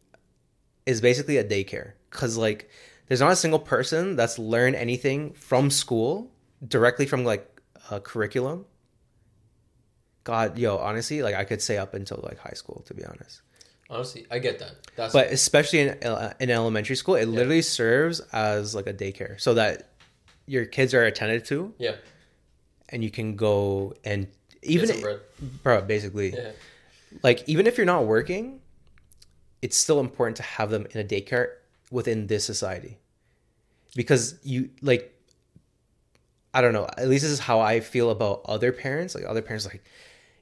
is basically a daycare because like there's not a single person that's learned anything from school directly from like a curriculum. God, yo, honestly, like I could say up until like high school, to be honest. Honestly, I get that. That's But especially in uh, in elementary school, it literally serves as like a daycare, so that your kids are attended to, yeah. and you can go and Even bread. bro, basically, Yeah. like even if you're not working, it's still important to have them in a daycare within this society, because you like. I don't know. At least this is how I feel about other parents. Like other parents, like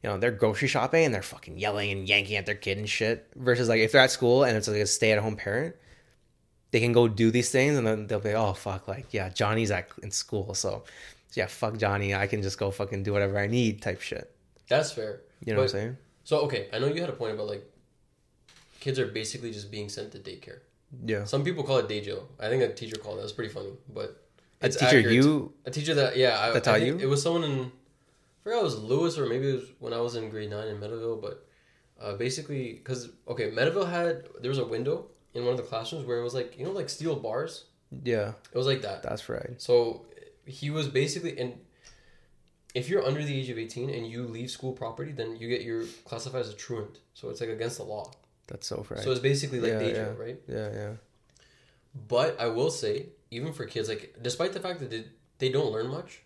you know, they're grocery shopping and they're fucking yelling and yanking at their kid and shit. Versus like if they're at school and it's like a stay at home parent, they can go do these things and then they'll be, oh fuck, like yeah, Johnny's at in school, so yeah, fuck Johnny, I can just go fucking do whatever I need type shit. That's fair. You know what I'm saying? So okay, I know you had a point about like kids are basically just being sent to daycare. Yeah. Some people call it day jail. I think a teacher called it. That's pretty funny, but A teacher, accurate. you a teacher that yeah I, That taught you? it was someone in I forgot it was Lewis or maybe it was when I was in grade nine in Meadowvale, but uh, basically because okay Meadowvale had there was a window in one of the classrooms where it was like you know like steel bars. yeah, It was like that. that's right. So he was basically and if you're under the age of 18 and you leave school property, then you get your classified as a truant. So it's like against the law. That's so right. So it's basically like Yeah, day yeah. right? yeah, yeah. But I will say, even for kids, like despite the fact that they, they don't learn much,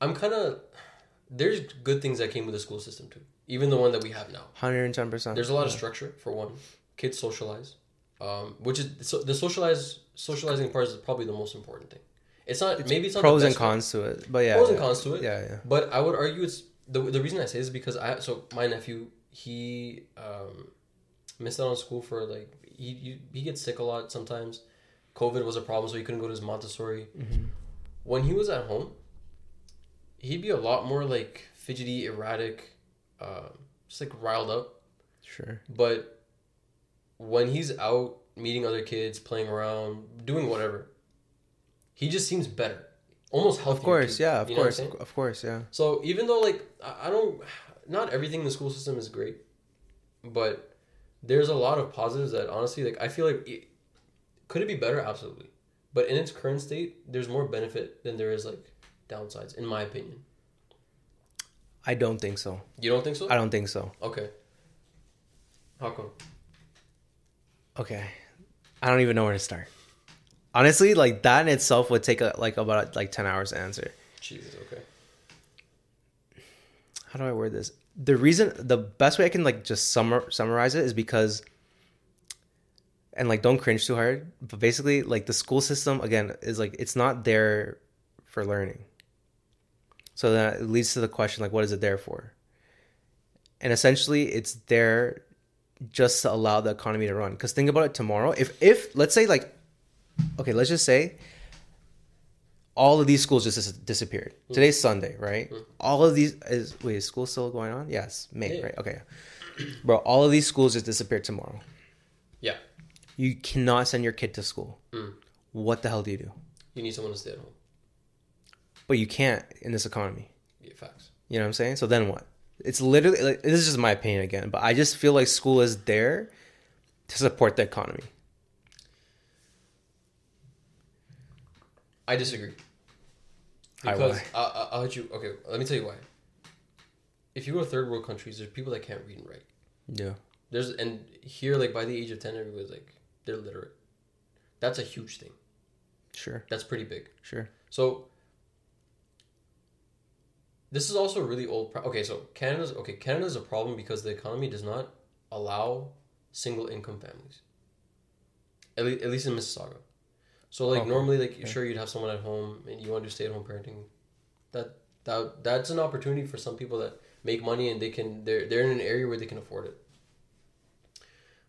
I'm kind of there's good things that came with the school system too. Even the one that we have now, Hundred and ten percent. there's a lot of structure for one. Kids socialize, um, which is so the socialize socializing part is probably the most important thing. It's not maybe it's not pros and cons to it, but yeah, pros yeah. and cons to it. Yeah, yeah. But I would argue it's the the reason I say this is because I so my nephew he um, missed out on school for like he, he he gets sick a lot sometimes. COVID was a problem, so he couldn't go to his Montessori. When he was at home, he'd be a lot more like fidgety, erratic, uh, just like riled up. Sure. But when he's out meeting other kids, playing around, doing whatever, he just seems better, almost healthier. Of course, yeah, of You know course, of course, yeah. So even though like I I don't, not everything in the school system is great, but there's a lot of positives that honestly like I feel like it, could it be better? Absolutely, but in its current state, there's more benefit than there is like downsides, in my opinion. I don't think so. You don't think so? I don't think so. Okay. How come? Okay. I don't even know where to start. Honestly, like that in itself would take a, like about like 10 hours to answer. Jesus. Okay. How do I word this? The reason the best way I can like just summar, summarize it is because and like don't cringe too hard, but basically like the school system again is like it's not there for learning. So that leads to the question like what is it there for? And essentially it's there just to allow the economy to run. Cuz think about it tomorrow if if let's say like okay, let's just say all of these schools just dis- disappeared. Hmm. Today's Sunday, right? All of these is wait, is school still going on? Yes, May, Yeah. right? Okay, bro. All of these schools just disappeared tomorrow. Yeah. You cannot send your kid to school. Mm. What the hell do you do? You need someone to stay at home. But you can't in this economy. Yeah, facts. You know what I'm saying? So then what? It's literally like, this is just my opinion again, but I just feel like school is there to support the economy. I disagree. Because? I, I, I'll let you. Okay, let me tell you why. If you go to third world countries, there's people that can't read and write. Yeah. There's and here, like by the age of ten, everybody's like they're literate. That's a huge thing. Sure. That's pretty big. Sure. So this is also a really old. Pro- okay, so Canada's okay. Canada's a problem because the economy does not allow single income families. At, le- at least in Mississauga. So like Okay, normally, like okay. sure you'd have someone at home and you want to do stay at home parenting. That that that's an opportunity for some people that make money and they can they're they're in an area where they can afford it.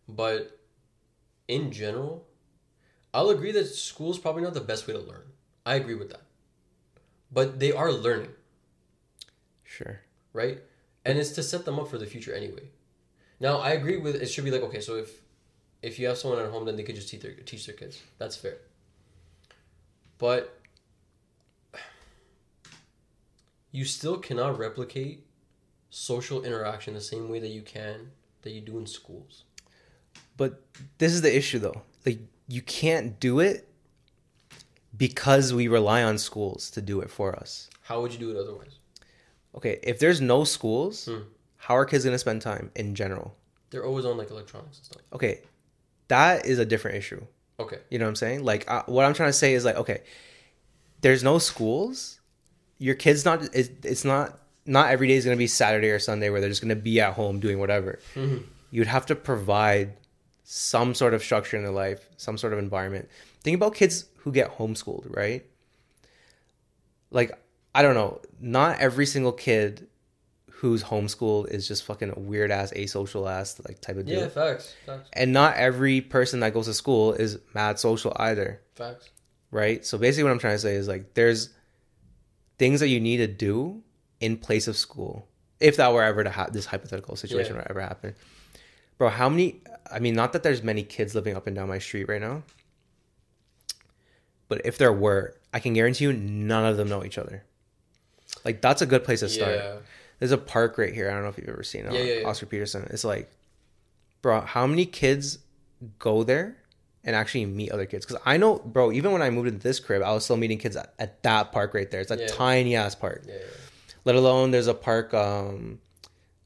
But in general, I'll agree that school's probably not the best way to learn. I agree with that. But they are learning, Sure. right? And it's to set them up for the future anyway. Now, I agree with it should be like okay, so if if you have someone at home then they could just teach their teach their kids. That's fair. But you still cannot replicate social interaction the same way that you can that you do in schools. But this is the issue though. Like you can't do it because we rely on schools to do it for us. How would you do it otherwise? Okay, if there's no schools, Hmm. how are kids going to spend time in general? They're always on like electronics and stuff. Okay, that is a different issue. Okay. You know what I'm saying? Like what I'm trying to say is like okay, there's no schools. Your kid's not it's, it's not not every day is going to be Saturday or Sunday where they're just going to be at home doing whatever. Mhm. You'd have to provide some sort of structure in their life, some sort of environment. Think about kids who get homeschooled, right? Like I don't know, not every single kid who's homeschooled is just fucking a weird ass asocial ass like type of dude. Yeah, facts. Facts. And not every person that goes to school is mad social either, Facts. right? So basically, what I'm trying to say is like there's things that you need to do in place of school if that were ever to have this hypothetical situation Yeah. were ever happen. Bro, how many? I mean, not that there's many kids living up and down my street right now, but if there were, I can guarantee you none of them know each other. Like that's a good place to start. Yeah. There's a park right here. I don't know if you've ever seen it. Yeah, yeah, yeah. Oscar Peterson. It's like, bro, how many kids go there and actually meet other kids? Because I know, bro, even when I moved into this crib, I was still meeting kids at, at that park right there. It's a tiny ass park. Let alone there's a park, um,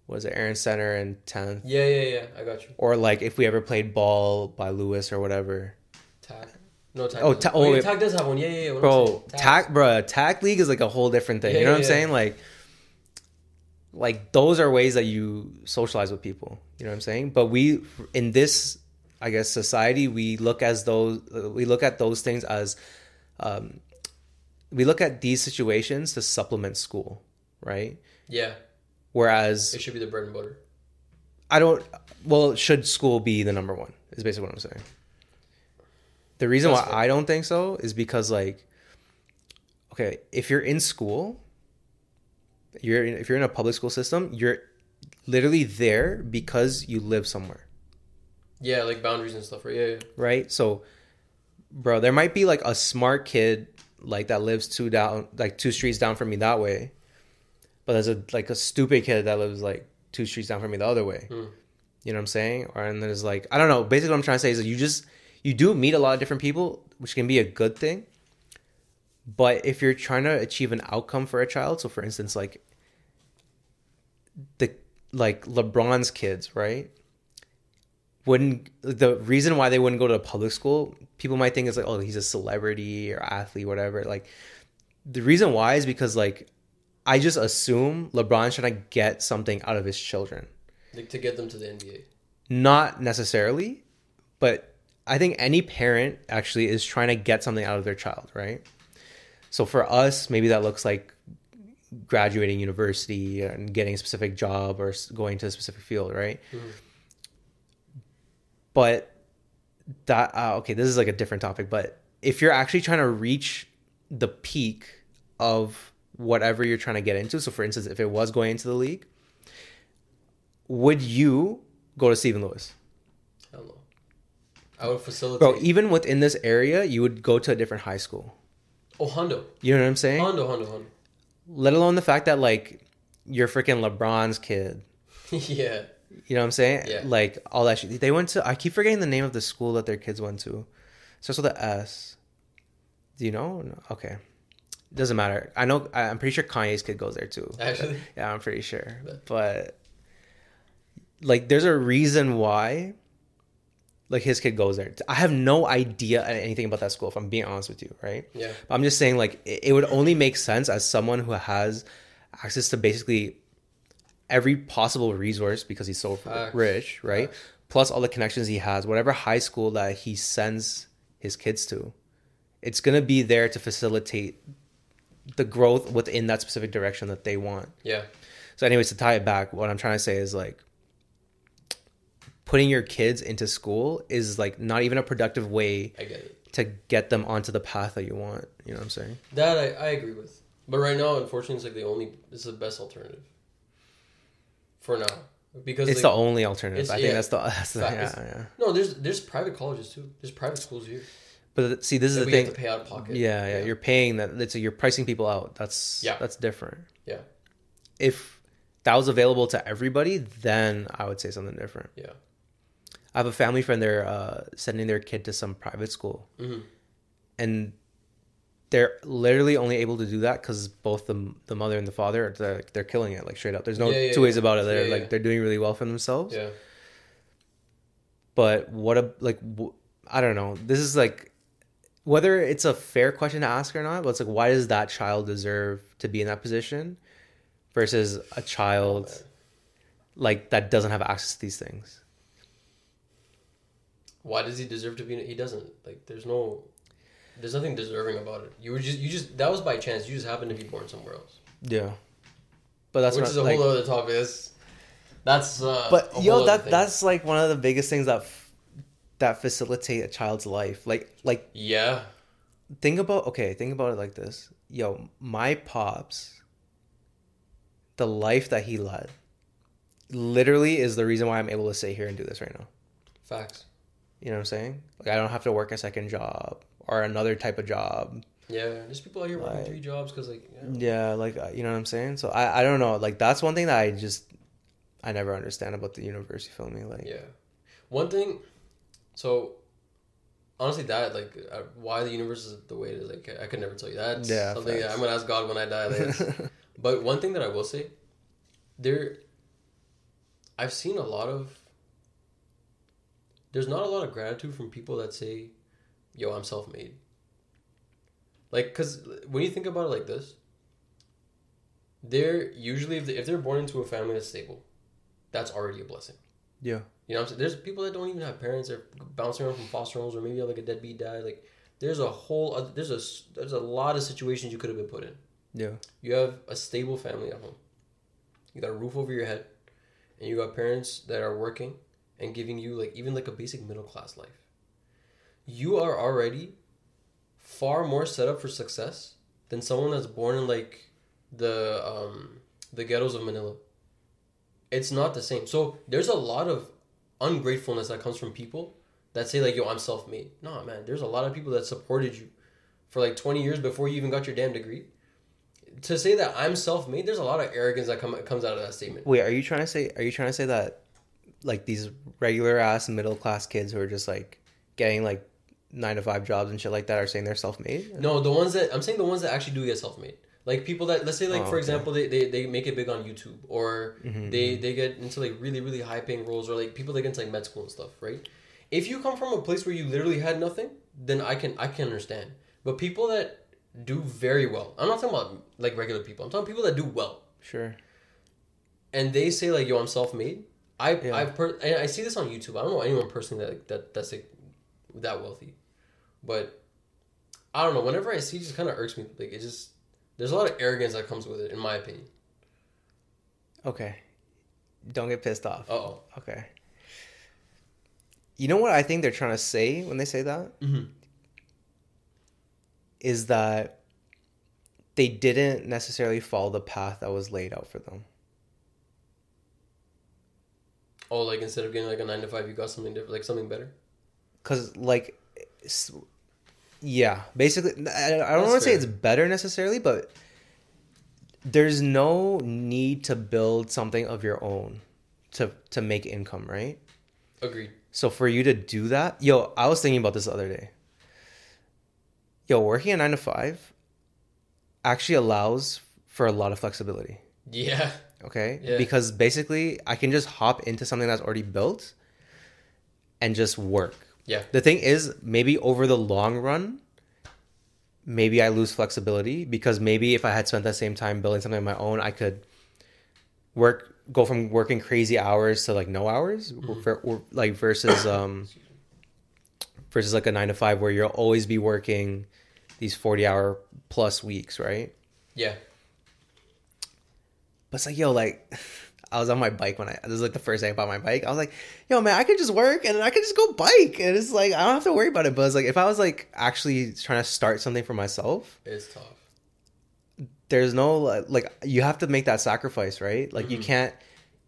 what is it, Erin Centre and 10th. Yeah. Yeah. Yeah. I got you. Or like if we ever played ball by Lewis or whatever. Tag. No tag. Oh, ta- oh, yeah, tag does have one. Yeah. Yeah. yeah. What Bro, tag. tack, bro, tag league is like a whole different thing. Yeah, you know yeah, what I'm yeah. saying? Like, like those are ways that you socialize with people. You know what I'm saying? But we, in this, I guess, society, we look as those, we look at those things as, um, we look at these situations to supplement school, right? Yeah. Whereas It should be the bread and butter. I don't. Well, should school be the number one? Is basically what I'm saying. The reason why. I don't think so is because like, okay, if you're in school, you're in, if you're in a public school system, you're literally there because you live somewhere, Yeah, like boundaries and stuff, right? Yeah. yeah. right? So, bro, there might be like a smart kid like that lives two down, like two streets down from me that way, but there's a like a stupid kid that lives like two streets down from me the other way. Hmm. You know what I'm saying? Or and there's like I don't know. Basically, what I'm trying to say is that you just you do meet a lot of different people, which can be a good thing. But if you're trying to achieve an outcome for a child, so for instance, like the like LeBron's kids, right? Wouldn't the reason why they wouldn't go to a public school? People might think it's like, oh, he's a celebrity or athlete, whatever. Like the reason why is because like I just assume LeBron's trying to get something out of his children. Like to get them to the NBA. Not necessarily, but I think any parent actually is trying to get something out of their child, right? So for us, maybe that looks like graduating university and getting a specific job or going to a specific field, right? But that uh, okay, this is like a different topic, but if you're actually trying to reach the peak of whatever you're trying to get into, so for instance, if it was going into the league, would you go to Stephen Lewis? I would facilitate. Bro, even within this area, you would go to a different high school. oh, Hondo. You know what I'm saying? Hondo, Hondo, Hondo. Let alone the fact that like you're freaking LeBron's kid. *laughs* yeah. You know what I'm saying? Yeah. Like all that shit. They went to. I keep forgetting the name of the school that their kids went to. Starts with a S. Do you know? No. Okay. Doesn't matter. I know. I'm pretty sure Kanye's kid goes there too. Actually? Yeah, I'm pretty sure. But like, there's a reason why. Like his kid goes there. I have no idea anything about that school. If I'm being honest with you, right? Yeah. But I'm just saying, like, it, it would only make sense as someone who has access to basically every possible resource because he's so Facts. rich, right? Facts. Plus all the connections he has, whatever high school that he sends his kids to, it's gonna be there to facilitate the growth within that specific direction that they want. Yeah. So, anyways, to tie it back, what I'm trying to say is like putting your kids into school is like not even a productive way get to get them onto the path that you want. You know what I'm saying? That I, I agree with. But right now, unfortunately, it's like the only, it's the best alternative. For now. Because It's like, the only alternative. I think yeah. that's the, *laughs* that's the yeah, yeah. No, there's there's private colleges too. There's private schools here. But see, this is the we thing. have to pay out of pocket. Yeah, yeah, You're paying that. That's you're pricing people out. That's Yeah. That's different. Yeah. If that was available to everybody, then I would say something different. Yeah. I have a family friend. They're uh, sending their kid to some private school, Mhm. and they're literally only able to do that because both the the mother and the father are they're, they're killing it like straight up. There's no Yeah, yeah, two ways about it. They're like they're doing really well for themselves. Yeah. but what a like i don't know this is like whether it's a fair question to ask or not but it's like why does that child deserve to be in that position versus a child man. like that doesn't have access to these things Why does he deserve to be? He doesn't. Like, there's no, there's nothing deserving about it. You were just, you just, that was by chance. You just happened to be born somewhere else. yeah but that's Which not is a like, whole other topic. That's, that's uh, but yo that thing. that's like one of the biggest things that f- that facilitate a child's life like like yeah. think about okay think about it like this yo my pops the life that he led literally is the reason why i'm able to sit here and do this right now Facts. You know what i'm saying like i don't have to work a second job or another type of job Yeah. There's people out here working Like- three jobs because, like, yeah. yeah like uh, you know what i'm saying so i i don't know like that's one thing that i just i never understand about the universe you feel me like Yeah. One thing, so honestly, that like uh, why the universe is the way it is. Like I could never tell you. That's Yeah, something that. I'm gonna ask God when I die. Later. *laughs* but one thing that I will say, there, I've seen a lot of. There's not a lot of gratitude from people that say, "Yo, I'm self-made." Like, cause when you think about it like this, they're usually if, they, if they're born into a family that's stable, that's already a blessing. yeah You know what I'm saying? There's people that don't even have parents. They're bouncing around from foster homes, or maybe have like a deadbeat dad. Like, there's a whole, oth- there's a, there's a lot of situations you could have been put in. yeah You have a stable family at home. You got a roof over your head, and you got parents that are working and giving you like even like a basic middle class life. You are already far more set up for success than someone that's born in like the um the ghettos of Manila. It's not the same. So there's a lot of ungratefulness that comes from people that say like, "Yo, I'm self-made." No, man. There's a lot of people that supported you for like 20 years before you even got your damn degree to say that I'm self-made, there's a lot of arrogance that come, comes out of that statement. wait are you trying to say are you trying to say that like these regular ass middle class kids who are just like getting like nine to five jobs and shit like that are saying they're self-made No, the ones that I'm saying the ones that actually do get self-made. Like people that let's say like Oh, for okay. example they, they, they make it big on YouTube or Mhm, they they get into like really really high paying roles or like people that get into like med school and stuff, right? If you come from a place where you literally had nothing, then I can I can understand. But people that do very well, I'm not talking about like regular people. I'm talking people that do well. sure and they say like, "Yo, I'm self-made." I Yeah. I've per- and I see this on YouTube. I don't know anyone personally that that that's like that wealthy, but I don't know. Whenever I see, it just kind of irks me. Like it just there's a lot of arrogance that comes with it, in my opinion. okay don't get pissed off Uh oh. Okay. You know what I think they're trying to say when they say that? Mhm. is that they didn't necessarily follow the path that was laid out for them. Oh, like instead of getting like a nine to five, you got something different, like something better. Cause like, yeah, basically, I, I don't want to say it's better necessarily, but there's no need to build something of your own to to make income, right? Agreed. So for you to do that, yo, I was thinking about this the other day. Yo, working a nine to five actually allows for a lot of flexibility. Yeah. Okay. Yeah. Because basically, I can just hop into something that's already built and just work. Yeah. The thing is, maybe over the long run, maybe I lose flexibility because maybe if I had spent that same time building something of my own, I could work, go from working crazy hours to like no hours, ver- or, like versus um versus like a nine to five where you'll always be working these forty hour plus weeks, right? Yeah. But it's like, yo, like, *laughs* I was on my bike when I, this is like the first day I bought my bike. I was like, yo, man, I could just work and I could just go bike. And it's like, I don't have to worry about it. But it's like, if I was like actually trying to start something for myself, It's tough. there's no, like, like you have to make that sacrifice, right? Like, you mm-hmm. can't,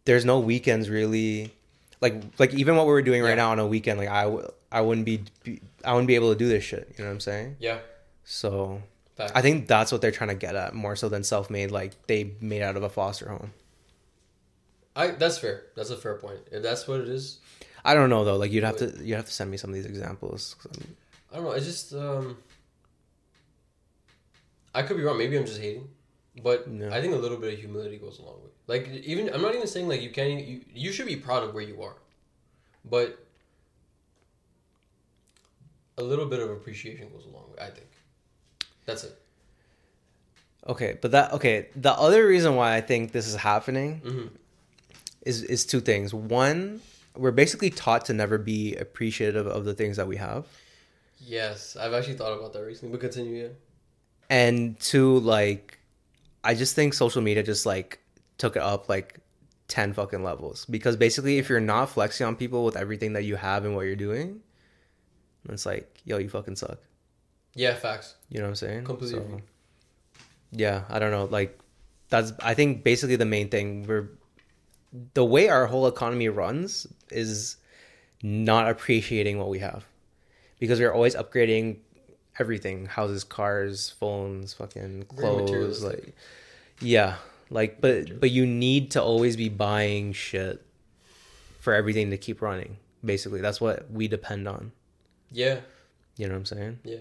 there's no weekends really. Like, like even what we were doing right Yeah. now on a weekend, like, I, w- I wouldn't be, be, I wouldn't be able to do this shit. You know what I'm saying? Yeah. So I think that's what they're trying to get at more so than self made, like they made out of a foster home. I that's fair. That's a fair point. If that's what it is, I don't know though. Like you'd have to you'd have to send me some of these examples. I don't know. I just um I could be wrong. Maybe I'm just hating, but No. I think a little bit of humility goes a long way. Like even I'm not even saying like you can't. You you should be proud of where you are, but a little bit of appreciation goes a long way. I think. That's it. Okay, but that okay. The other reason why I think this is happening hmm is is two things. One, we're basically taught to never be appreciative of the things that we have, Yes, I've actually thought about that recently. But continue. Yeah. and two, like, I just think social media just like took it up like ten fucking levels because basically, if you're not flexing on people with everything that you have and what you're doing, it's like, yo, you fucking suck. Yeah. Facts. You know what I'm saying? Completely agree. Yeah, I don't know. Like that's I think basically the main thing. We're the way our whole economy runs is not appreciating what we have. Because we're always upgrading everything. Houses, cars, phones, fucking clothes, like Yeah. Like but but you need to always be buying shit for everything to keep running. Basically. That's what we depend on. Yeah. You know what I'm saying? Yeah.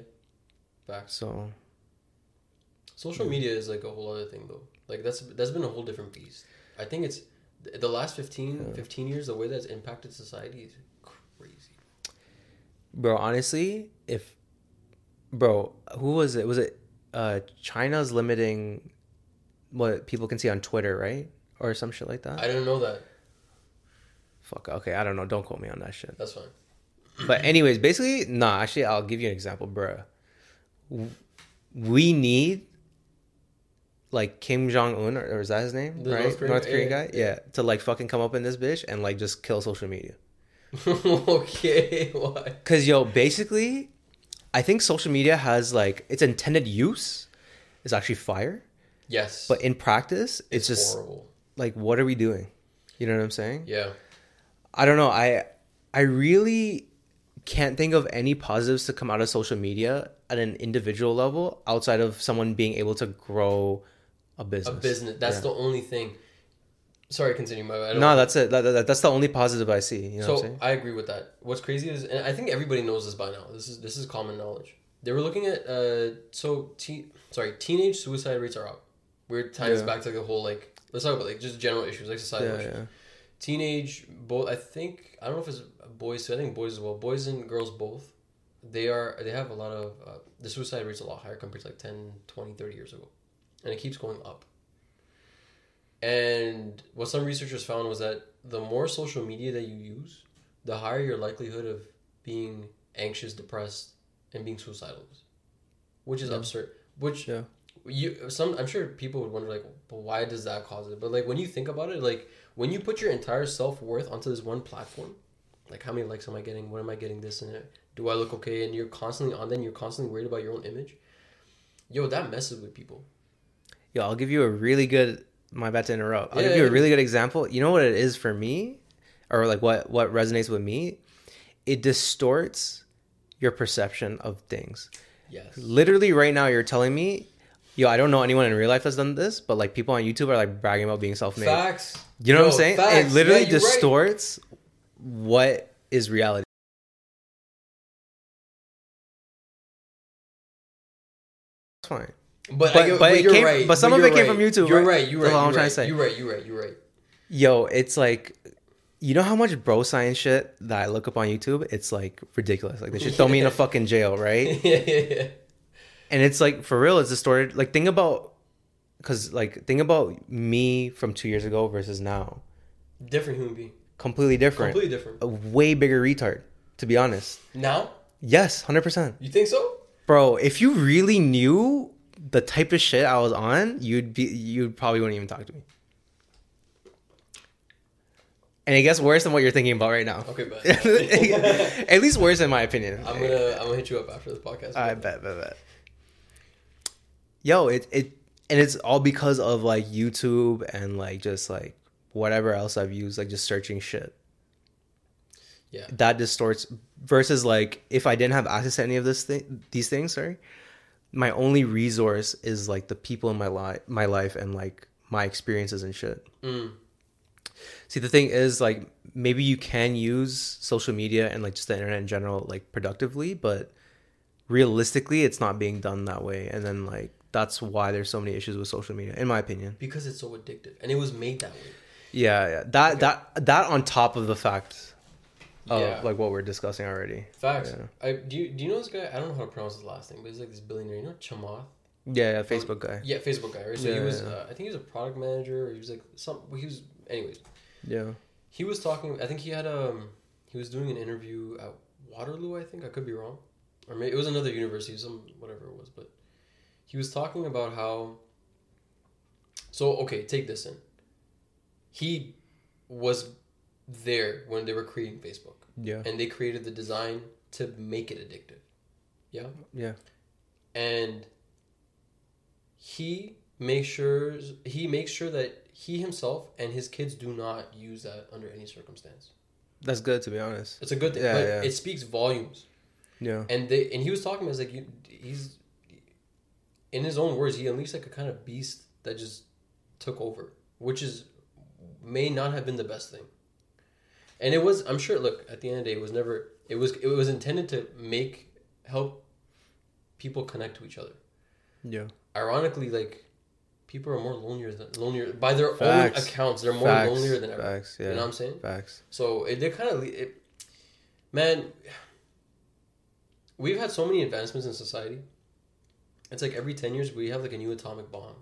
Facts. So Social media is like a whole other thing though. Like that's that's been a whole different beast. I think it's the last 15, 15 years the way that's impacted society is crazy. bro honestly if bro who was it was it uh china's limiting what people can see on twitter right or some shit like that I didn't know that. fuck okay i don't know don't quote me on that shit That's fine. but anyways basically nah actually i'll give you an example bro we need like kim jong-un or, or is that his name The right North north Korean- korean, yeah, guy yeah. to like fucking come up in this bitch and like just kill social media *laughs* okay, why? Cause yo, basically, I think social media has like its intended use is actually fire, Yes. but in practice, it's, just horrible. like, what are we doing? You know what I'm saying? Yeah. I don't know. I I really can't think of any positives to come out of social media at an individual level outside of someone being able to grow a business. A business. That's Yeah. the only thing. Sorry, continue. My. No, that's it. That, that- that's the only positive I see. You know so? I agree with that. What's crazy is, and I think everybody knows this by now. This is this is common knowledge. They were looking at uh, so te- sorry, teenage suicide rates are up. We're tying this Yeah. back to the whole like let's talk about like just general issues like societal Yeah, issues. Teenage both. I think I don't know if it's boys. I think boys as well. Boys and girls both. They are they have a lot of uh, the suicide rate's a lot higher compared to like 10, 20, 30 years ago, and it keeps going up. And what some researchers found was that the more social media that you use, the higher your likelihood of being anxious, depressed, and being suicidal is, which is Yeah. absurd. Which Yeah. you some I'm sure people would wonder like, but why does that cause it? But like when you think about it, like when you put your entire self worth onto this one platform, like how many likes am I getting? What am I getting? This and that. Do I look okay? And you're constantly on. Then you're constantly worried about your own image. Yo, that messes with people. Yo, I'll give you a really good. My bad to interrupt. I'll Yeah, give you a yeah. really good example. You know what it is for me, or like what what resonates with me. It distorts your perception of things. Yes. Literally, right now, you're telling me, yo, I don't know anyone in real life that's done this, but like people on YouTube are like bragging about being self-made. Facts. You know what I'm saying? facts. It literally Yeah, you're right. distorts what is reality. It's fine. But, But- I, but but, it you're came- right. but some of you're it came right. from YouTube, You're right? right. You're right. That's all I'm you're trying right. to say. You're right. You're right. You're right. Yo, it's like, you know how much bro science shit that I look up on YouTube? It's like ridiculous. Like they should throw me in a *laughs* fucking jail, right? *laughs* yeah, yeah, yeah. And it's like for real, it's a story Like think about, because like think about me from two years ago versus now, Different human being. completely different. Completely different. A way bigger retard, to be honest. Now, Yes, hundred percent. you think so? Bro, if you really knew the type of shit I was on, you'd be you probably wouldn't even talk to me. And it gets worse than what you're thinking about right now. Okay, bet. *laughs* At least worse in my opinion. I'm gonna I'm gonna hit you up after this podcast. I bet, bet, bet. Yo, it it and it's all because of like YouTube and like just like whatever else I've used, like just searching shit. Yeah. That distorts versus like if I didn't have access to any of this thing these things, sorry, my only resource is like the people in my life my life and like my experiences and shit. Mm. See, the thing is, like, maybe you can use social media and like just the internet in general, like productively, but realistically, it's not being done that way. And then, like, that's why there's so many issues with social media, in my opinion. Because it's so addictive, and it was made that way. Yeah, yeah. That that that on top of the fact of Yeah. like what we're discussing already. Facts. Yeah. I do. You, do you know this guy? I don't know how to pronounce his last name, but he's like this billionaire. You know Chamath? Yeah, yeah. Facebook guy. Yeah, Facebook guy. Right. So Yeah, he was. Uh, I think he was a product manager. Or he was like some. He was. Anyways, Yeah. he was talking. I think he had um. He was doing an interview at Waterloo. I think I could be wrong, or maybe it was another university. Some whatever it was, but he was talking about how. So okay, take this in. He was there when they were creating Facebook, Yeah. and they created the design to make it addictive. Yeah. Yeah. and he makes sure he makes sure that he himself and his kids do not use that under any circumstance. That's good to be honest. It's a good thing, Yeah, but yeah. it speaks volumes. Yeah. And they and he was talking about like you, he's in his own words he unleashed like a kind of beast that just took over, which is may not have been the best thing. And it was I'm sure look at the end of the day it was never it was it was intended to make help people connect to each other. Yeah. ironically, like people are more lonelier than lonelier by their Facts. own accounts. They're more Facts. lonelier than ever. Facts. Yeah. You know what I'm saying? Facts. So it they kind of it, man. We've had so many advancements in society. It's like every ten years we have like a new atomic bomb,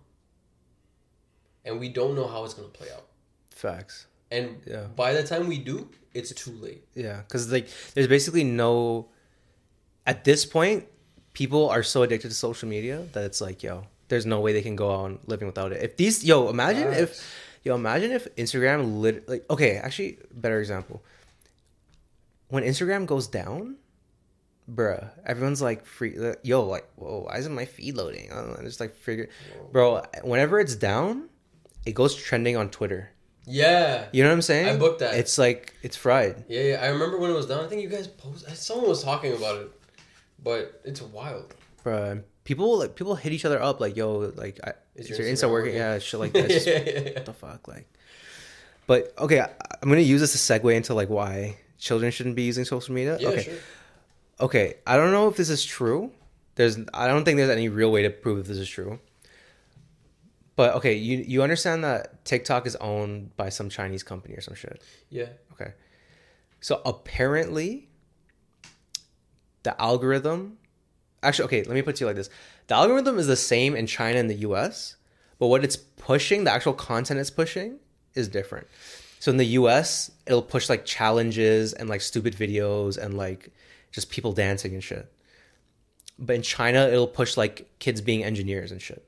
and we don't know how it's gonna play out. Facts. And Yeah. by the time we do, it's too late. Yeah, because like there's basically no. At this point, people are so addicted to social media that it's like, yo, there's no way they can go on living without it. If these, yo, imagine if, yo, imagine if Instagram lit like okay, actually, better example. When Instagram goes down, bruh, everyone's like free, yo, like, whoa, why isn't my feed loading? I don't know, and it's like figure, bro. Whenever it's down, it goes trending on Twitter. Yeah. You know what I'm saying? I booked that. It's like it's fried. Yeah, yeah. I remember when it was down. I think you guys posted. Someone was talking about it, but it's wild. Bruh, people like people hit each other up like, "Yo, like, I, Is is, your your Insta working?" working? Yeah, shit like *laughs* that. It's just- yeah, yeah, what the fuck, like. But okay, I, I'm gonna use this to segue into like why children shouldn't be using social media. yeah. okay, Sure. Okay. I don't know if this is true. There's, I don't think there's any real way to prove if this is true. But okay, you you understand that TikTok is owned by some Chinese company or some shit. Yeah. Okay. So apparently, the algorithm. Actually, okay, let me put it to you like this: the algorithm is the same in China and the U.S., but what it's pushing, the actual content it's pushing, is different. So in the U.S., it'll push like challenges and like stupid videos and like just people dancing and shit. But in China, it'll push like kids being engineers and shit.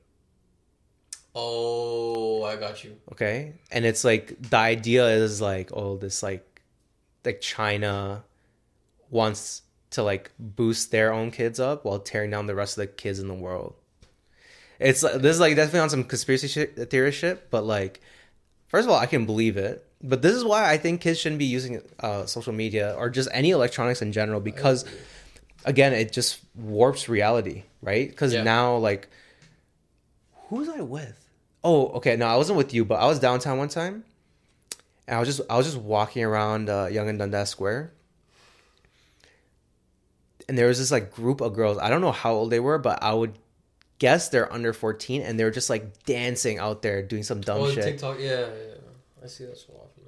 Oh, I got you. okay and it's like the idea is like oh this like like china wants to like boost their own kids up while tearing down the rest of the kids in the world It's like, this is like definitely on some conspiracy shit, theory shit, but like, first of all, I can believe it. But this is why I think kids shouldn't be using uh, social media or just any electronics in general because, again, it just warps reality, right? Because Yeah. now, like, who was I with? Oh, okay. No, I wasn't with you, but I was downtown one time, and I was just I was just walking around uh, Yonge and Dundas Square, and there was this like group of girls. I don't know how old they were, but I would guess they're under fourteen, and they're just like dancing out there doing some dumb oh, shit. TikTok. Yeah, yeah, yeah. I see that so often.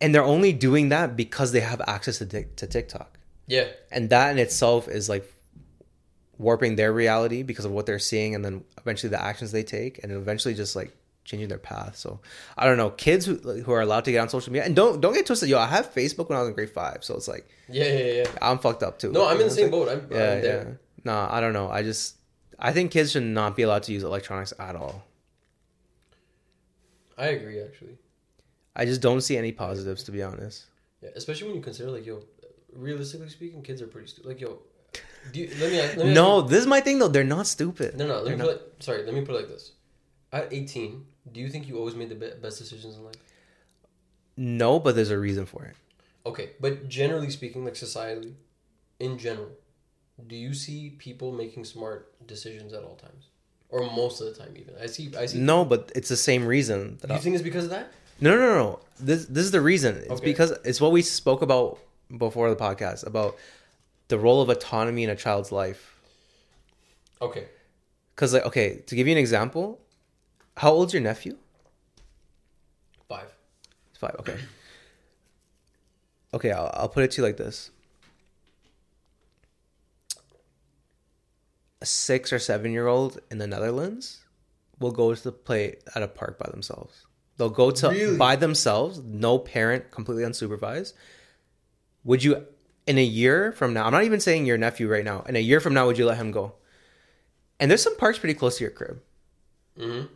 and they're only doing that because they have access to, to TikTok. Yeah, And that in itself is like warping their reality because of what they're seeing and then eventually the actions they take and eventually just like changing their path. So I don't know, kids who, who are allowed to get on social media and don't don't get twisted. Yo, I have Facebook when I was in grade five, so it's like yeah, yeah, yeah. I'm fucked up too. No, I'm in the same what boat. I'm? Yeah, I'm yeah. there. No, I don't know. I just I think kids should not be allowed to use electronics at all. I agree, actually. I just don't see any positives to be honest. Yeah, especially when you consider like, yo, realistically speaking, kids are pretty stupid. Like, yo, do you, let me let me ask No, this is my thing though. They're not stupid. no, no. Let They're me not- put it, sorry. Let me put it like this. At 18, do you think you always made the be- best decisions in life? No, but there's a reason for it. Okay, but generally speaking, like societally, in general, do you see people making smart decisions at all times, or most of the time? Even I see. I see. No, but it's the same reason. That Do I- you think it's because of that? No, no, no, no. This this is the reason. It's Okay. because it's what we spoke about before the podcast about the role of autonomy in a child's life. Okay. Because like, okay, to give you an example, how old's your nephew? Five. It's five. Okay. Okay, I'll, I'll put it to you like this: a six or seven year old in the Netherlands will go to play at a park by themselves. They'll go to Really? by themselves, no parent, completely unsupervised. Would you, in a year from now? I'm not even saying your nephew right now. In a year from now, would you let him go? And there's some parks pretty close to your crib. Mm-hmm.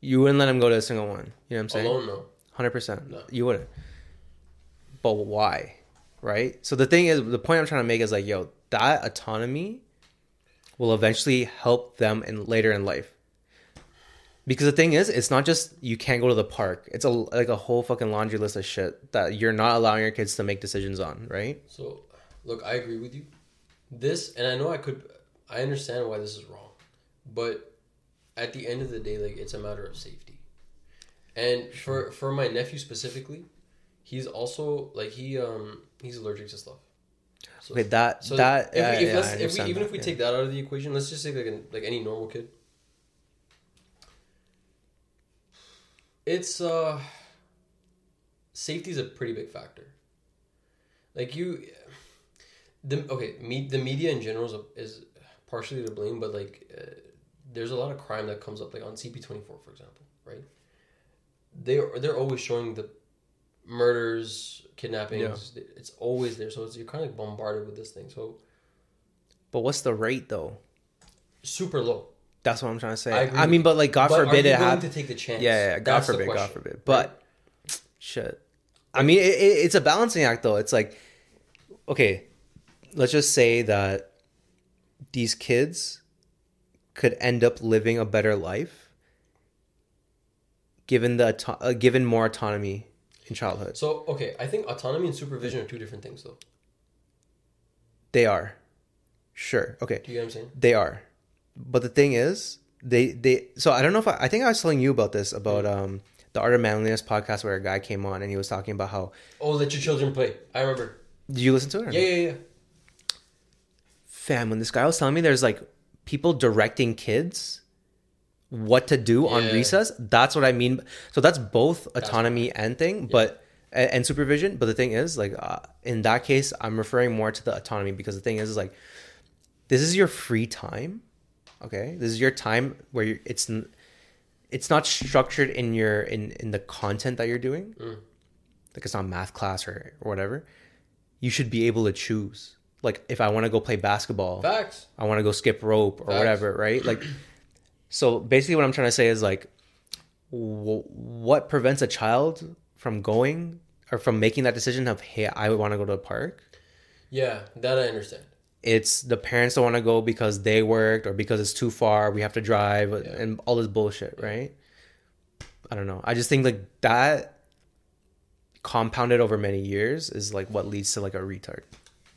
You wouldn't let him go to a single one. You know what I'm saying? Alone, no. Hundred percent. No. You wouldn't. But why? Right? So the thing is the point I'm trying to make is like, yo, that autonomy will eventually help them in later in life. Because the thing is, it's not just you can't go to the park. It's a like a whole fucking laundry list of shit that you're not allowing your kids to make decisions on, right? So, look, I agree with you. This, and I know I could, I understand why this is wrong, but at the end of the day, like it's a matter of safety. And for for my nephew specifically, he's also like he um he's allergic to stuff. So, Okay, that so that if, we, if, yeah, if we even that, if we yeah. take that out of the equation, let's just say like an, like any normal kid. It's uh safety is a pretty big factor. Like you, the okay, me the media in general is, a, is partially to blame, but like uh, there's a lot of crime that comes up, like on CP twenty four, for example, right? They are, they're always showing the murders, kidnappings. It's always there, so it's, you're kind of bombarded with this thing. So But what's the rate though? super low. That's what I'm trying to say. I I, mean, but like God But are forbid you it willing happens. to take the chance? Yeah, yeah, God That's forbid, God question, forbid. right? But shit. I mean, it, it, it's a balancing act, though. It's like, okay, let's just say that these kids could end up living a better life, given the uh, given more autonomy in childhood. so okay, I think autonomy and supervision are two different things, though. They are, sure, okay, Do you get what I'm saying? they are, but the thing is, they they. So I don't know if I, I think I was telling you about this about um the Art of Manliness podcast where a guy came on and he was talking about how. Oh, let your children play. I remember. Did you listen to it? or Yeah, no? yeah, yeah. fam, when this guy was telling me there's like people directing kids what to do on recess, that's what I mean. So that's both autonomy and thing, but and, and supervision. But the thing is, like uh, in that case, I'm referring more to the autonomy because the thing is, is like this is your free time. Okay, this is your time where you're, it's it's not structured in your in in the content that you're doing. Mm. Like it's not math class or or whatever. You should be able to choose. Like if I want to go play basketball, Facts. I want to go skip rope or Facts. whatever, right? Like, so basically, what I'm trying to say is like, w- what prevents a child from going or from making that decision of, hey, I want to go to the park? Yeah, that I understand. it's the parents don't want to go because they worked or because it's too far. We have to drive and all this bullshit, right? I don't know. I just think like that compounded over many years is like what leads to like a retard.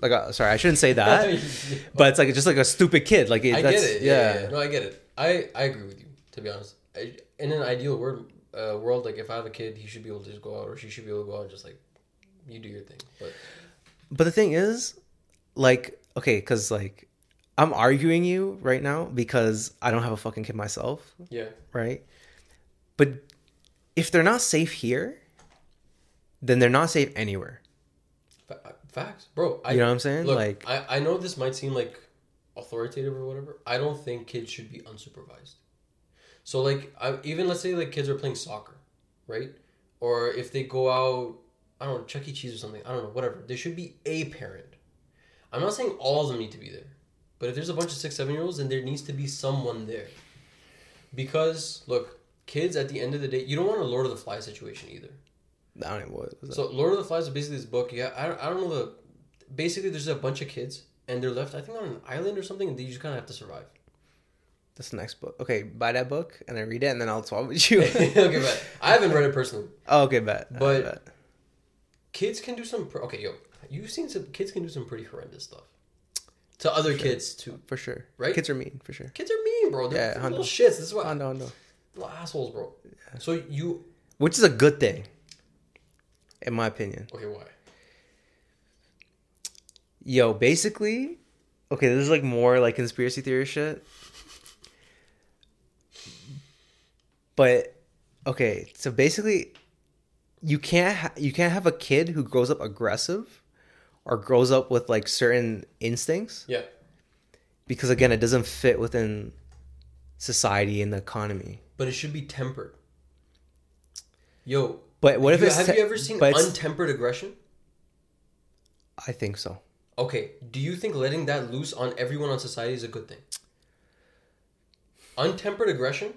Like, uh, sorry, I shouldn't say that, *laughs* but it's like just like a stupid kid. Like, it, I get it. Yeah, yeah, yeah. No, I get it. I I agree with you. To be honest, I, in an ideal world, uh, world, like if I have a kid, he should be able to just go out, or she should be able to go out and just like you do your thing. But But the thing is, like, okay, because like I'm arguing you right now because I don't have a fucking kid myself, yeah, right? But if they're not safe here, then they're not safe anywhere. Fa- facts, bro. I, You know what I'm saying? Look, like, I I know this might seem like authoritative or whatever. I don't think kids should be unsupervised. So like, I, even let's say like kids are playing soccer, right? Or if they go out, I don't know, Chuck E. Cheese or something. I don't know, whatever. There should be a parent. I'm not saying all of them need to be there, but if there's a bunch of six, seven year olds, then there needs to be someone there. Because look, kids at the end of the day, you don't want a Lord of the Flies situation either. I don't know what? So Lord of the Flies is basically this book. Yeah, I I don't know the. Basically, there's a bunch of kids and they're left, I think, on an island or something, and they just kind of have to survive. That's the next book. Okay, buy that book and then read it, and then I'll swap with you. *laughs* okay, but I haven't read it personally. oh, okay, bet. But- bet. Kids can do some. Pr- okay, yo, you've seen some kids can do some pretty horrendous stuff to other kids too. for sure, Right? Kids are mean for sure. Kids are mean, bro. They're, Yeah, they're little shits. This is what no, no. little assholes, bro. So you Which is a good thing, in my opinion. okay? Why? Yo, basically, okay, this is like more like conspiracy theory shit. But okay, so basically, you can't ha- you can't have a kid who grows up aggressive or grows up with like certain instincts Yeah, because again, it doesn't fit within society and the economy. but it should be tempered. Yo, But what if you- it's have te- you ever seen untempered aggression? I think so. Okay, do you think letting that loose on everyone on society is a good thing? Untempered aggression?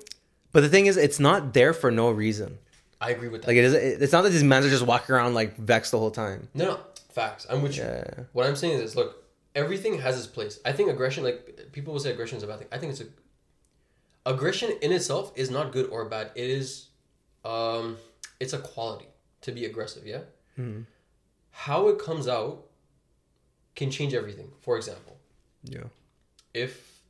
But the thing is, it's not there for no reason. I agree with that. Like it is. It's not that these men are just walking around like vexed the whole time. no, no, facts. I'm with you. Yeah. What I'm saying is, this, look, everything has its place. I think aggression, like people will say, aggression is a bad thing. I think it's a aggression in itself is not good or bad. It is, um, it's a quality to be aggressive. Yeah. Mhm. How it comes out can change everything. For example, Yeah. if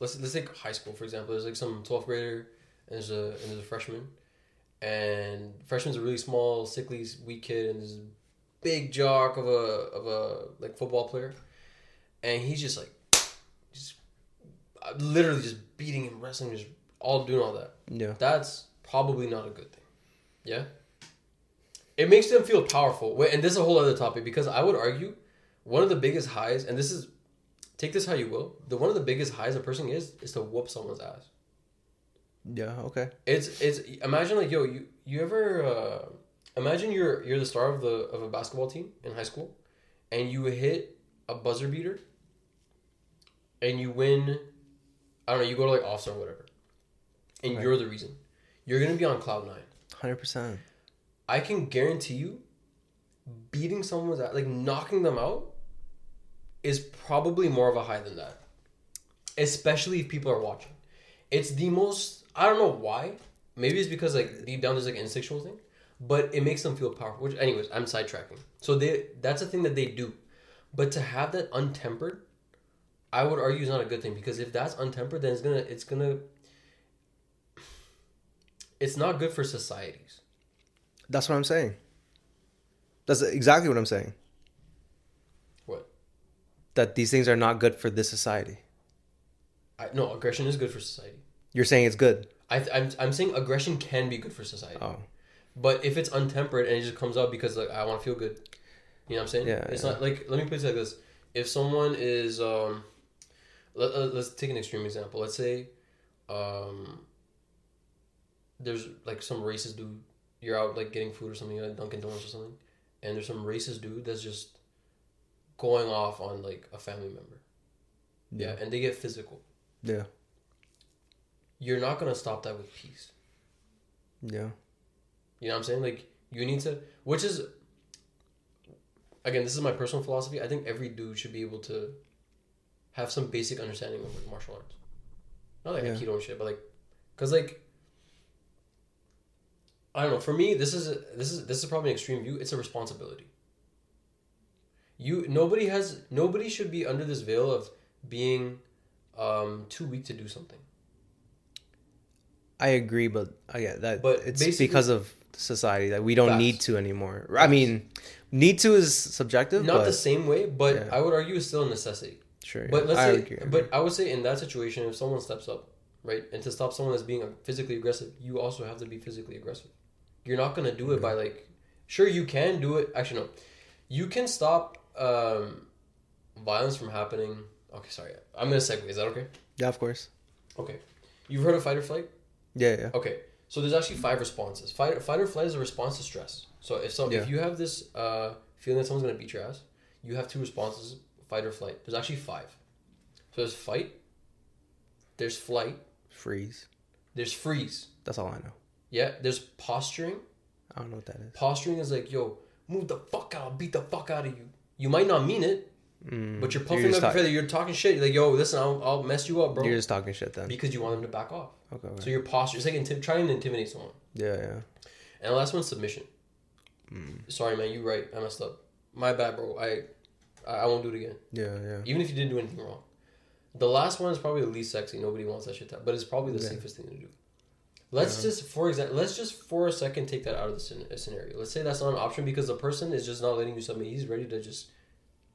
let's let's take high school for example. There's like some 12th grader and there's a and there's a freshman, and freshman's a really small, sickly, weak kid, and there's a big jock of a of a like football player, and he's just like, just uh, literally just beating him, wrestling, just all doing all that. Yeah. That's probably not a good thing. Yeah. It makes them feel powerful. Wait, and this is a whole other topic because I would argue one of the biggest highs, and this is take this how you will, the one of the biggest highs a person is is to whoop someone's ass. Yeah. Okay. It's it's imagine like yo you you ever uh, imagine you're you're the star of the of a basketball team in high school, and you hit a buzzer beater. And you win, I don't know. You go to like offs or whatever, and Right. you're the reason. You're gonna be on cloud nine. Hundred percent. I can guarantee you, beating someone's ass, like knocking them out, is probably more of a high than that. Especially if people are watching. It's the most. I don't know why. Maybe it's because like deep down there's like an instinctual thing, but it makes them feel powerful. Which, anyways, I'm sidetracking. So they that's a thing that they do, but to have that untempered, I would argue is not a good thing because if that's untempered, then it's gonna it's gonna. It's not good for societies. That's what I'm saying. That's exactly what I'm saying. That these things are not good for this society. I, no, aggression is good for society. You're saying it's good. I, th- I'm, I'm saying aggression can be good for society. Oh. But if it's untempered and it just comes out because like I want to feel good, you know what I'm saying? Yeah, It's yeah. not like let me put it like this: if someone is, um, let, let's take an extreme example. Let's say, um, there's like some racist dude. You're out like getting food or something at Dunkin' Donuts or something, and there's some racist dude that's just going off on like a family member. Yeah, and they get physical. Yeah. You're not gonna stop that with peace. Yeah. You know what I'm saying? Like you need to, which is, again, this is my personal philosophy. I think every dude should be able to have some basic understanding of like martial arts. Not like Yeah. aikido and shit, but like, cause like, I don't know. For me, this is a, this is this is probably an extreme view. It's a responsibility. You nobody has nobody should be under this veil of being um, too weak to do something. I agree, but I get that. But it's because of society that we don't Facts. need to anymore. I mean, need to is subjective, Not but the same way, but Yeah. I would argue it's still a necessity. sure. But let's I say, agree, but. I would say in that situation, if someone steps up, right, and to stop someone that's being physically aggressive, you also have to be physically aggressive. You're not gonna do it by like, sure you can do it. Actually, no, you can stop um, violence from happening. Okay, sorry, I'm gonna segue. Is that okay? yeah, of course. Okay, you've heard of fight or flight? Yeah, yeah. Okay, so there's actually five responses. Fight, fight or flight is a response to stress. So if some, Yeah. if you have this uh, feeling that someone's gonna beat your ass, you have two responses: fight or flight. There's actually five. So there's fight, there's flight, Freeze. there's freeze. That's all I know. Yeah, there's posturing. I don't know what that is. Posturing is like, yo, move the fuck out, beat the fuck out of you. You might not mean it, Mm, but you're puffing just up your talk- feather. You're talking shit. You're like, yo, listen, I'll, I'll mess you up, bro. You're just talking shit then. because you want them to back off. Okay. okay. So your posture, it's like inti- trying to intimidate someone. yeah, yeah. And the last one's submission. Mm. Sorry, man, you right. I messed up. My bad, bro. I, I I won't do it again. Yeah, yeah. Even if you didn't do anything wrong. The last one is probably the least sexy. Nobody wants that shit, to, but it's probably the Yeah. safest thing to do. Let's just, for example, let's just for a second take that out of the scenario. Let's say that's not an option because the person is just not letting you submit. He's ready to just,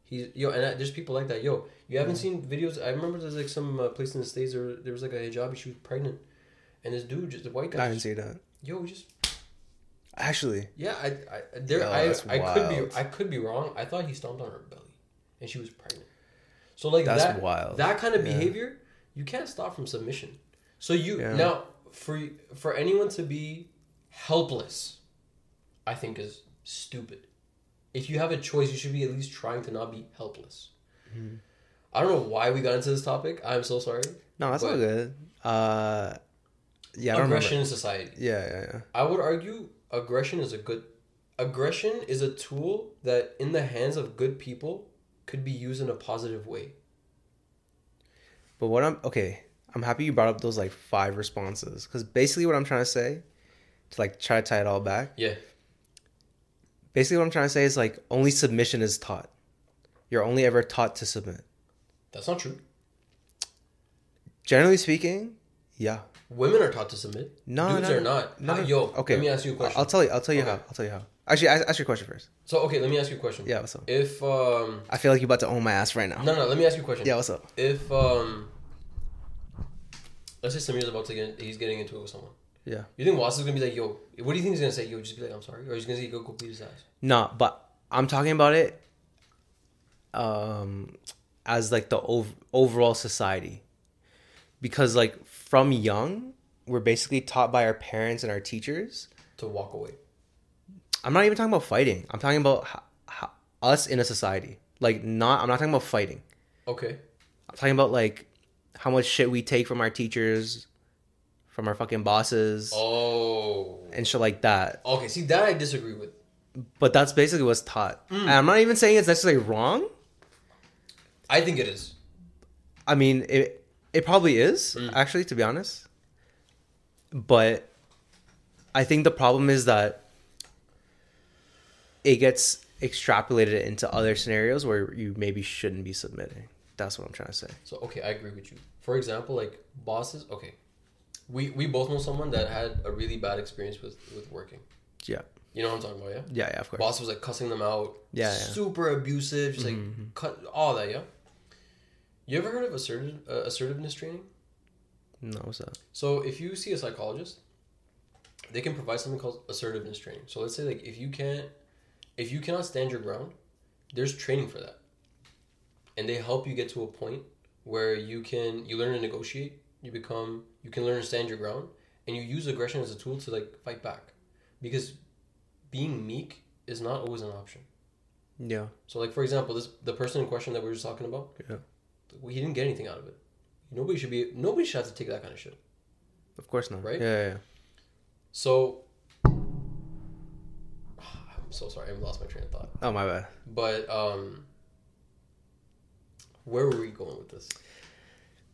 he's yo, and I, there's people like that. Yo, you haven't seen videos. I remember there's like some uh, place in the states where there was like a hijabi. She was pregnant, and this dude, just the white guy. I didn't just, see that. yo, just Actually, yeah, I, I there, Yo, I, I could be. I could be wrong. I thought he stomped on her belly, and she was pregnant. So like That's that, wild. That kind of Yeah. behavior, you can't stop from submission. So you Yeah. now for for anyone to be helpless, I think is stupid. If you have a choice, you should be at least trying to not be helpless. Mm-hmm. I don't know why we got into this topic. I'm so sorry. no, that's all good. Uh, yeah, I don't Aggression in society. Yeah, yeah, yeah. I would argue aggression is a good aggression is a tool that in the hands of good people could be used in a positive way. But what I'm okay, I'm happy you brought up those like five responses because basically what I'm trying to say, to like try to tie it all back. Yeah. Basically, what I'm trying to say is like only submission is taught. You're only ever taught to submit. That's not true. Generally speaking, yeah. Women are taught to submit. No, Dudes no, are not. no, How- yo, Okay. let me ask you a question. I'll tell you. I'll tell you Okay. how. I'll tell you how. Actually, ask, ask your question first. so okay, let me ask you a question. Yeah, what's up? If um I feel like you're about to own my ass right now. no no, let me ask you a question. Yeah, what's up? If um let's say Samir's about to get he's getting into it with someone. Yeah. You think Watts is gonna be like, yo, what do you think he's gonna say? Yo, just be like, I'm sorry? Or he's gonna say, go go beat his ass. No, but I'm talking about it um as like the ov- overall society. Because like from young, we're basically taught by our parents and our teachers. To walk away. I'm not even talking about fighting. I'm talking about us in a society. Like not I'm not talking about fighting. Okay. I'm talking about like how much shit we take from our teachers, from our fucking bosses Oh. and shit like that. Okay, see that I disagree with. But that's basically what's taught. Mm. And I'm not even saying it's necessarily wrong. I think it is. I mean, it it probably is Mm. actually, to be honest. But I think the problem is that it gets extrapolated into other scenarios where you maybe shouldn't be submitting. That's what I'm trying to say. So okay, I agree with you. For example, like bosses. Okay, we we both know someone that had a really bad experience with with working. Yeah, You know what I'm talking about, yeah? yeah, yeah. Of course. Boss was like cussing them out. Yeah, yeah. Super abusive. Just like Mhm. cut all that, yeah. You ever heard of assertive uh, assertiveness training? No, what's that? So if you see a psychologist, they can provide something called assertiveness training. So let's say like if you can't, if you cannot stand your ground, there's training for that, and they help you get to a point where you can you learn to negotiate. You become you can learn to stand your ground, and you use aggression as a tool to like fight back, because being meek is not always an option. Yeah, So like for example, this the person in question that we were just talking about, yeah. he didn't get anything out of it. Nobody should be nobody should have to take that kind of shit. Of course not. Right? Yeah, yeah. yeah. So *sighs* I'm so sorry, I lost my train of thought. Oh my bad. But um Where were we going with this?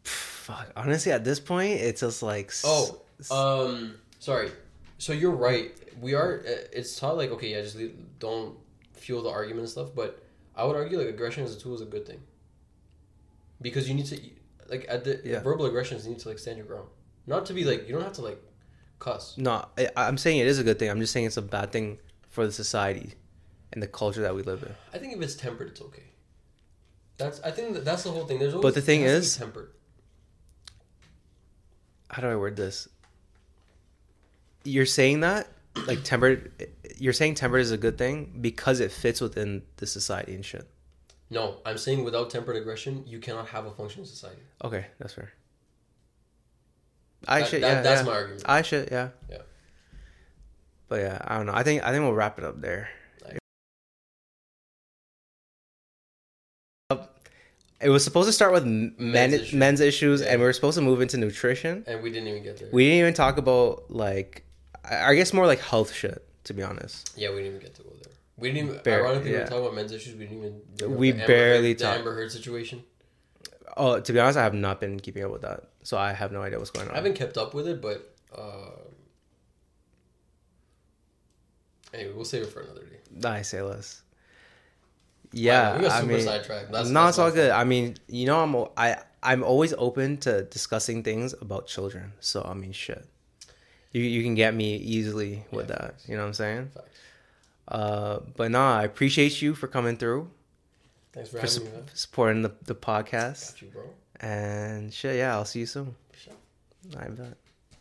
Fuck. Honestly, at this point, it's just like. Oh, um, sorry. So you're right. We are. uh, It's taught like okay, yeah, just don't fuel the argument and stuff. But I would argue like aggression as a tool is a good thing. Because you need to, like, at the Yeah. verbal aggressions, you need to like stand your ground. Not to be like you don't have to like cuss. no, I, I'm saying it is a good thing. I'm just saying it's a bad thing for the society and the culture that we live in. I think if it's tempered, it's okay. That's I think that that's the whole thing. There's always, But the thing it has to be is- tempered. How do I word this? You're saying that like tempered. You're saying tempered is a good thing because it fits within the society and shit. No, I'm saying without tempered aggression, you cannot have a functioning society. Okay, that's fair. I That- should. that- yeah, that's yeah. my argument. I should. Yeah. Yeah. But yeah, I don't know. I think I think we'll wrap it up there. It was supposed to start with m- men, Men's men's issues. issues, Yeah. and we were supposed to move into nutrition. And we didn't even get there. We didn't even talk about like, I guess more like health shit. To be honest, Yeah, we didn't even get to go there. We didn't even. Bare- ironically, we yeah. were talking about men's issues. We didn't even. We barely Heard, the talk- Amber Heard situation. oh, to be honest, I have not been keeping up with that, so I have no idea what's going on. I haven't kept up with it, but uh, anyway, we'll save it for another day. I say less. Yeah, we got I super mean, sidetracked. That's, no, that's it's all good. I mean, you know, I'm I I'm always open to discussing things about children. So I mean, shit, you you can get me easily with Yeah, that. You know what I'm saying? Facts. Uh, but nah, I appreciate you for coming through, Thanks for for having su- me. Supporting the the podcast, Got you, bro. and shit. Yeah, I'll see you soon. Sure. I bet.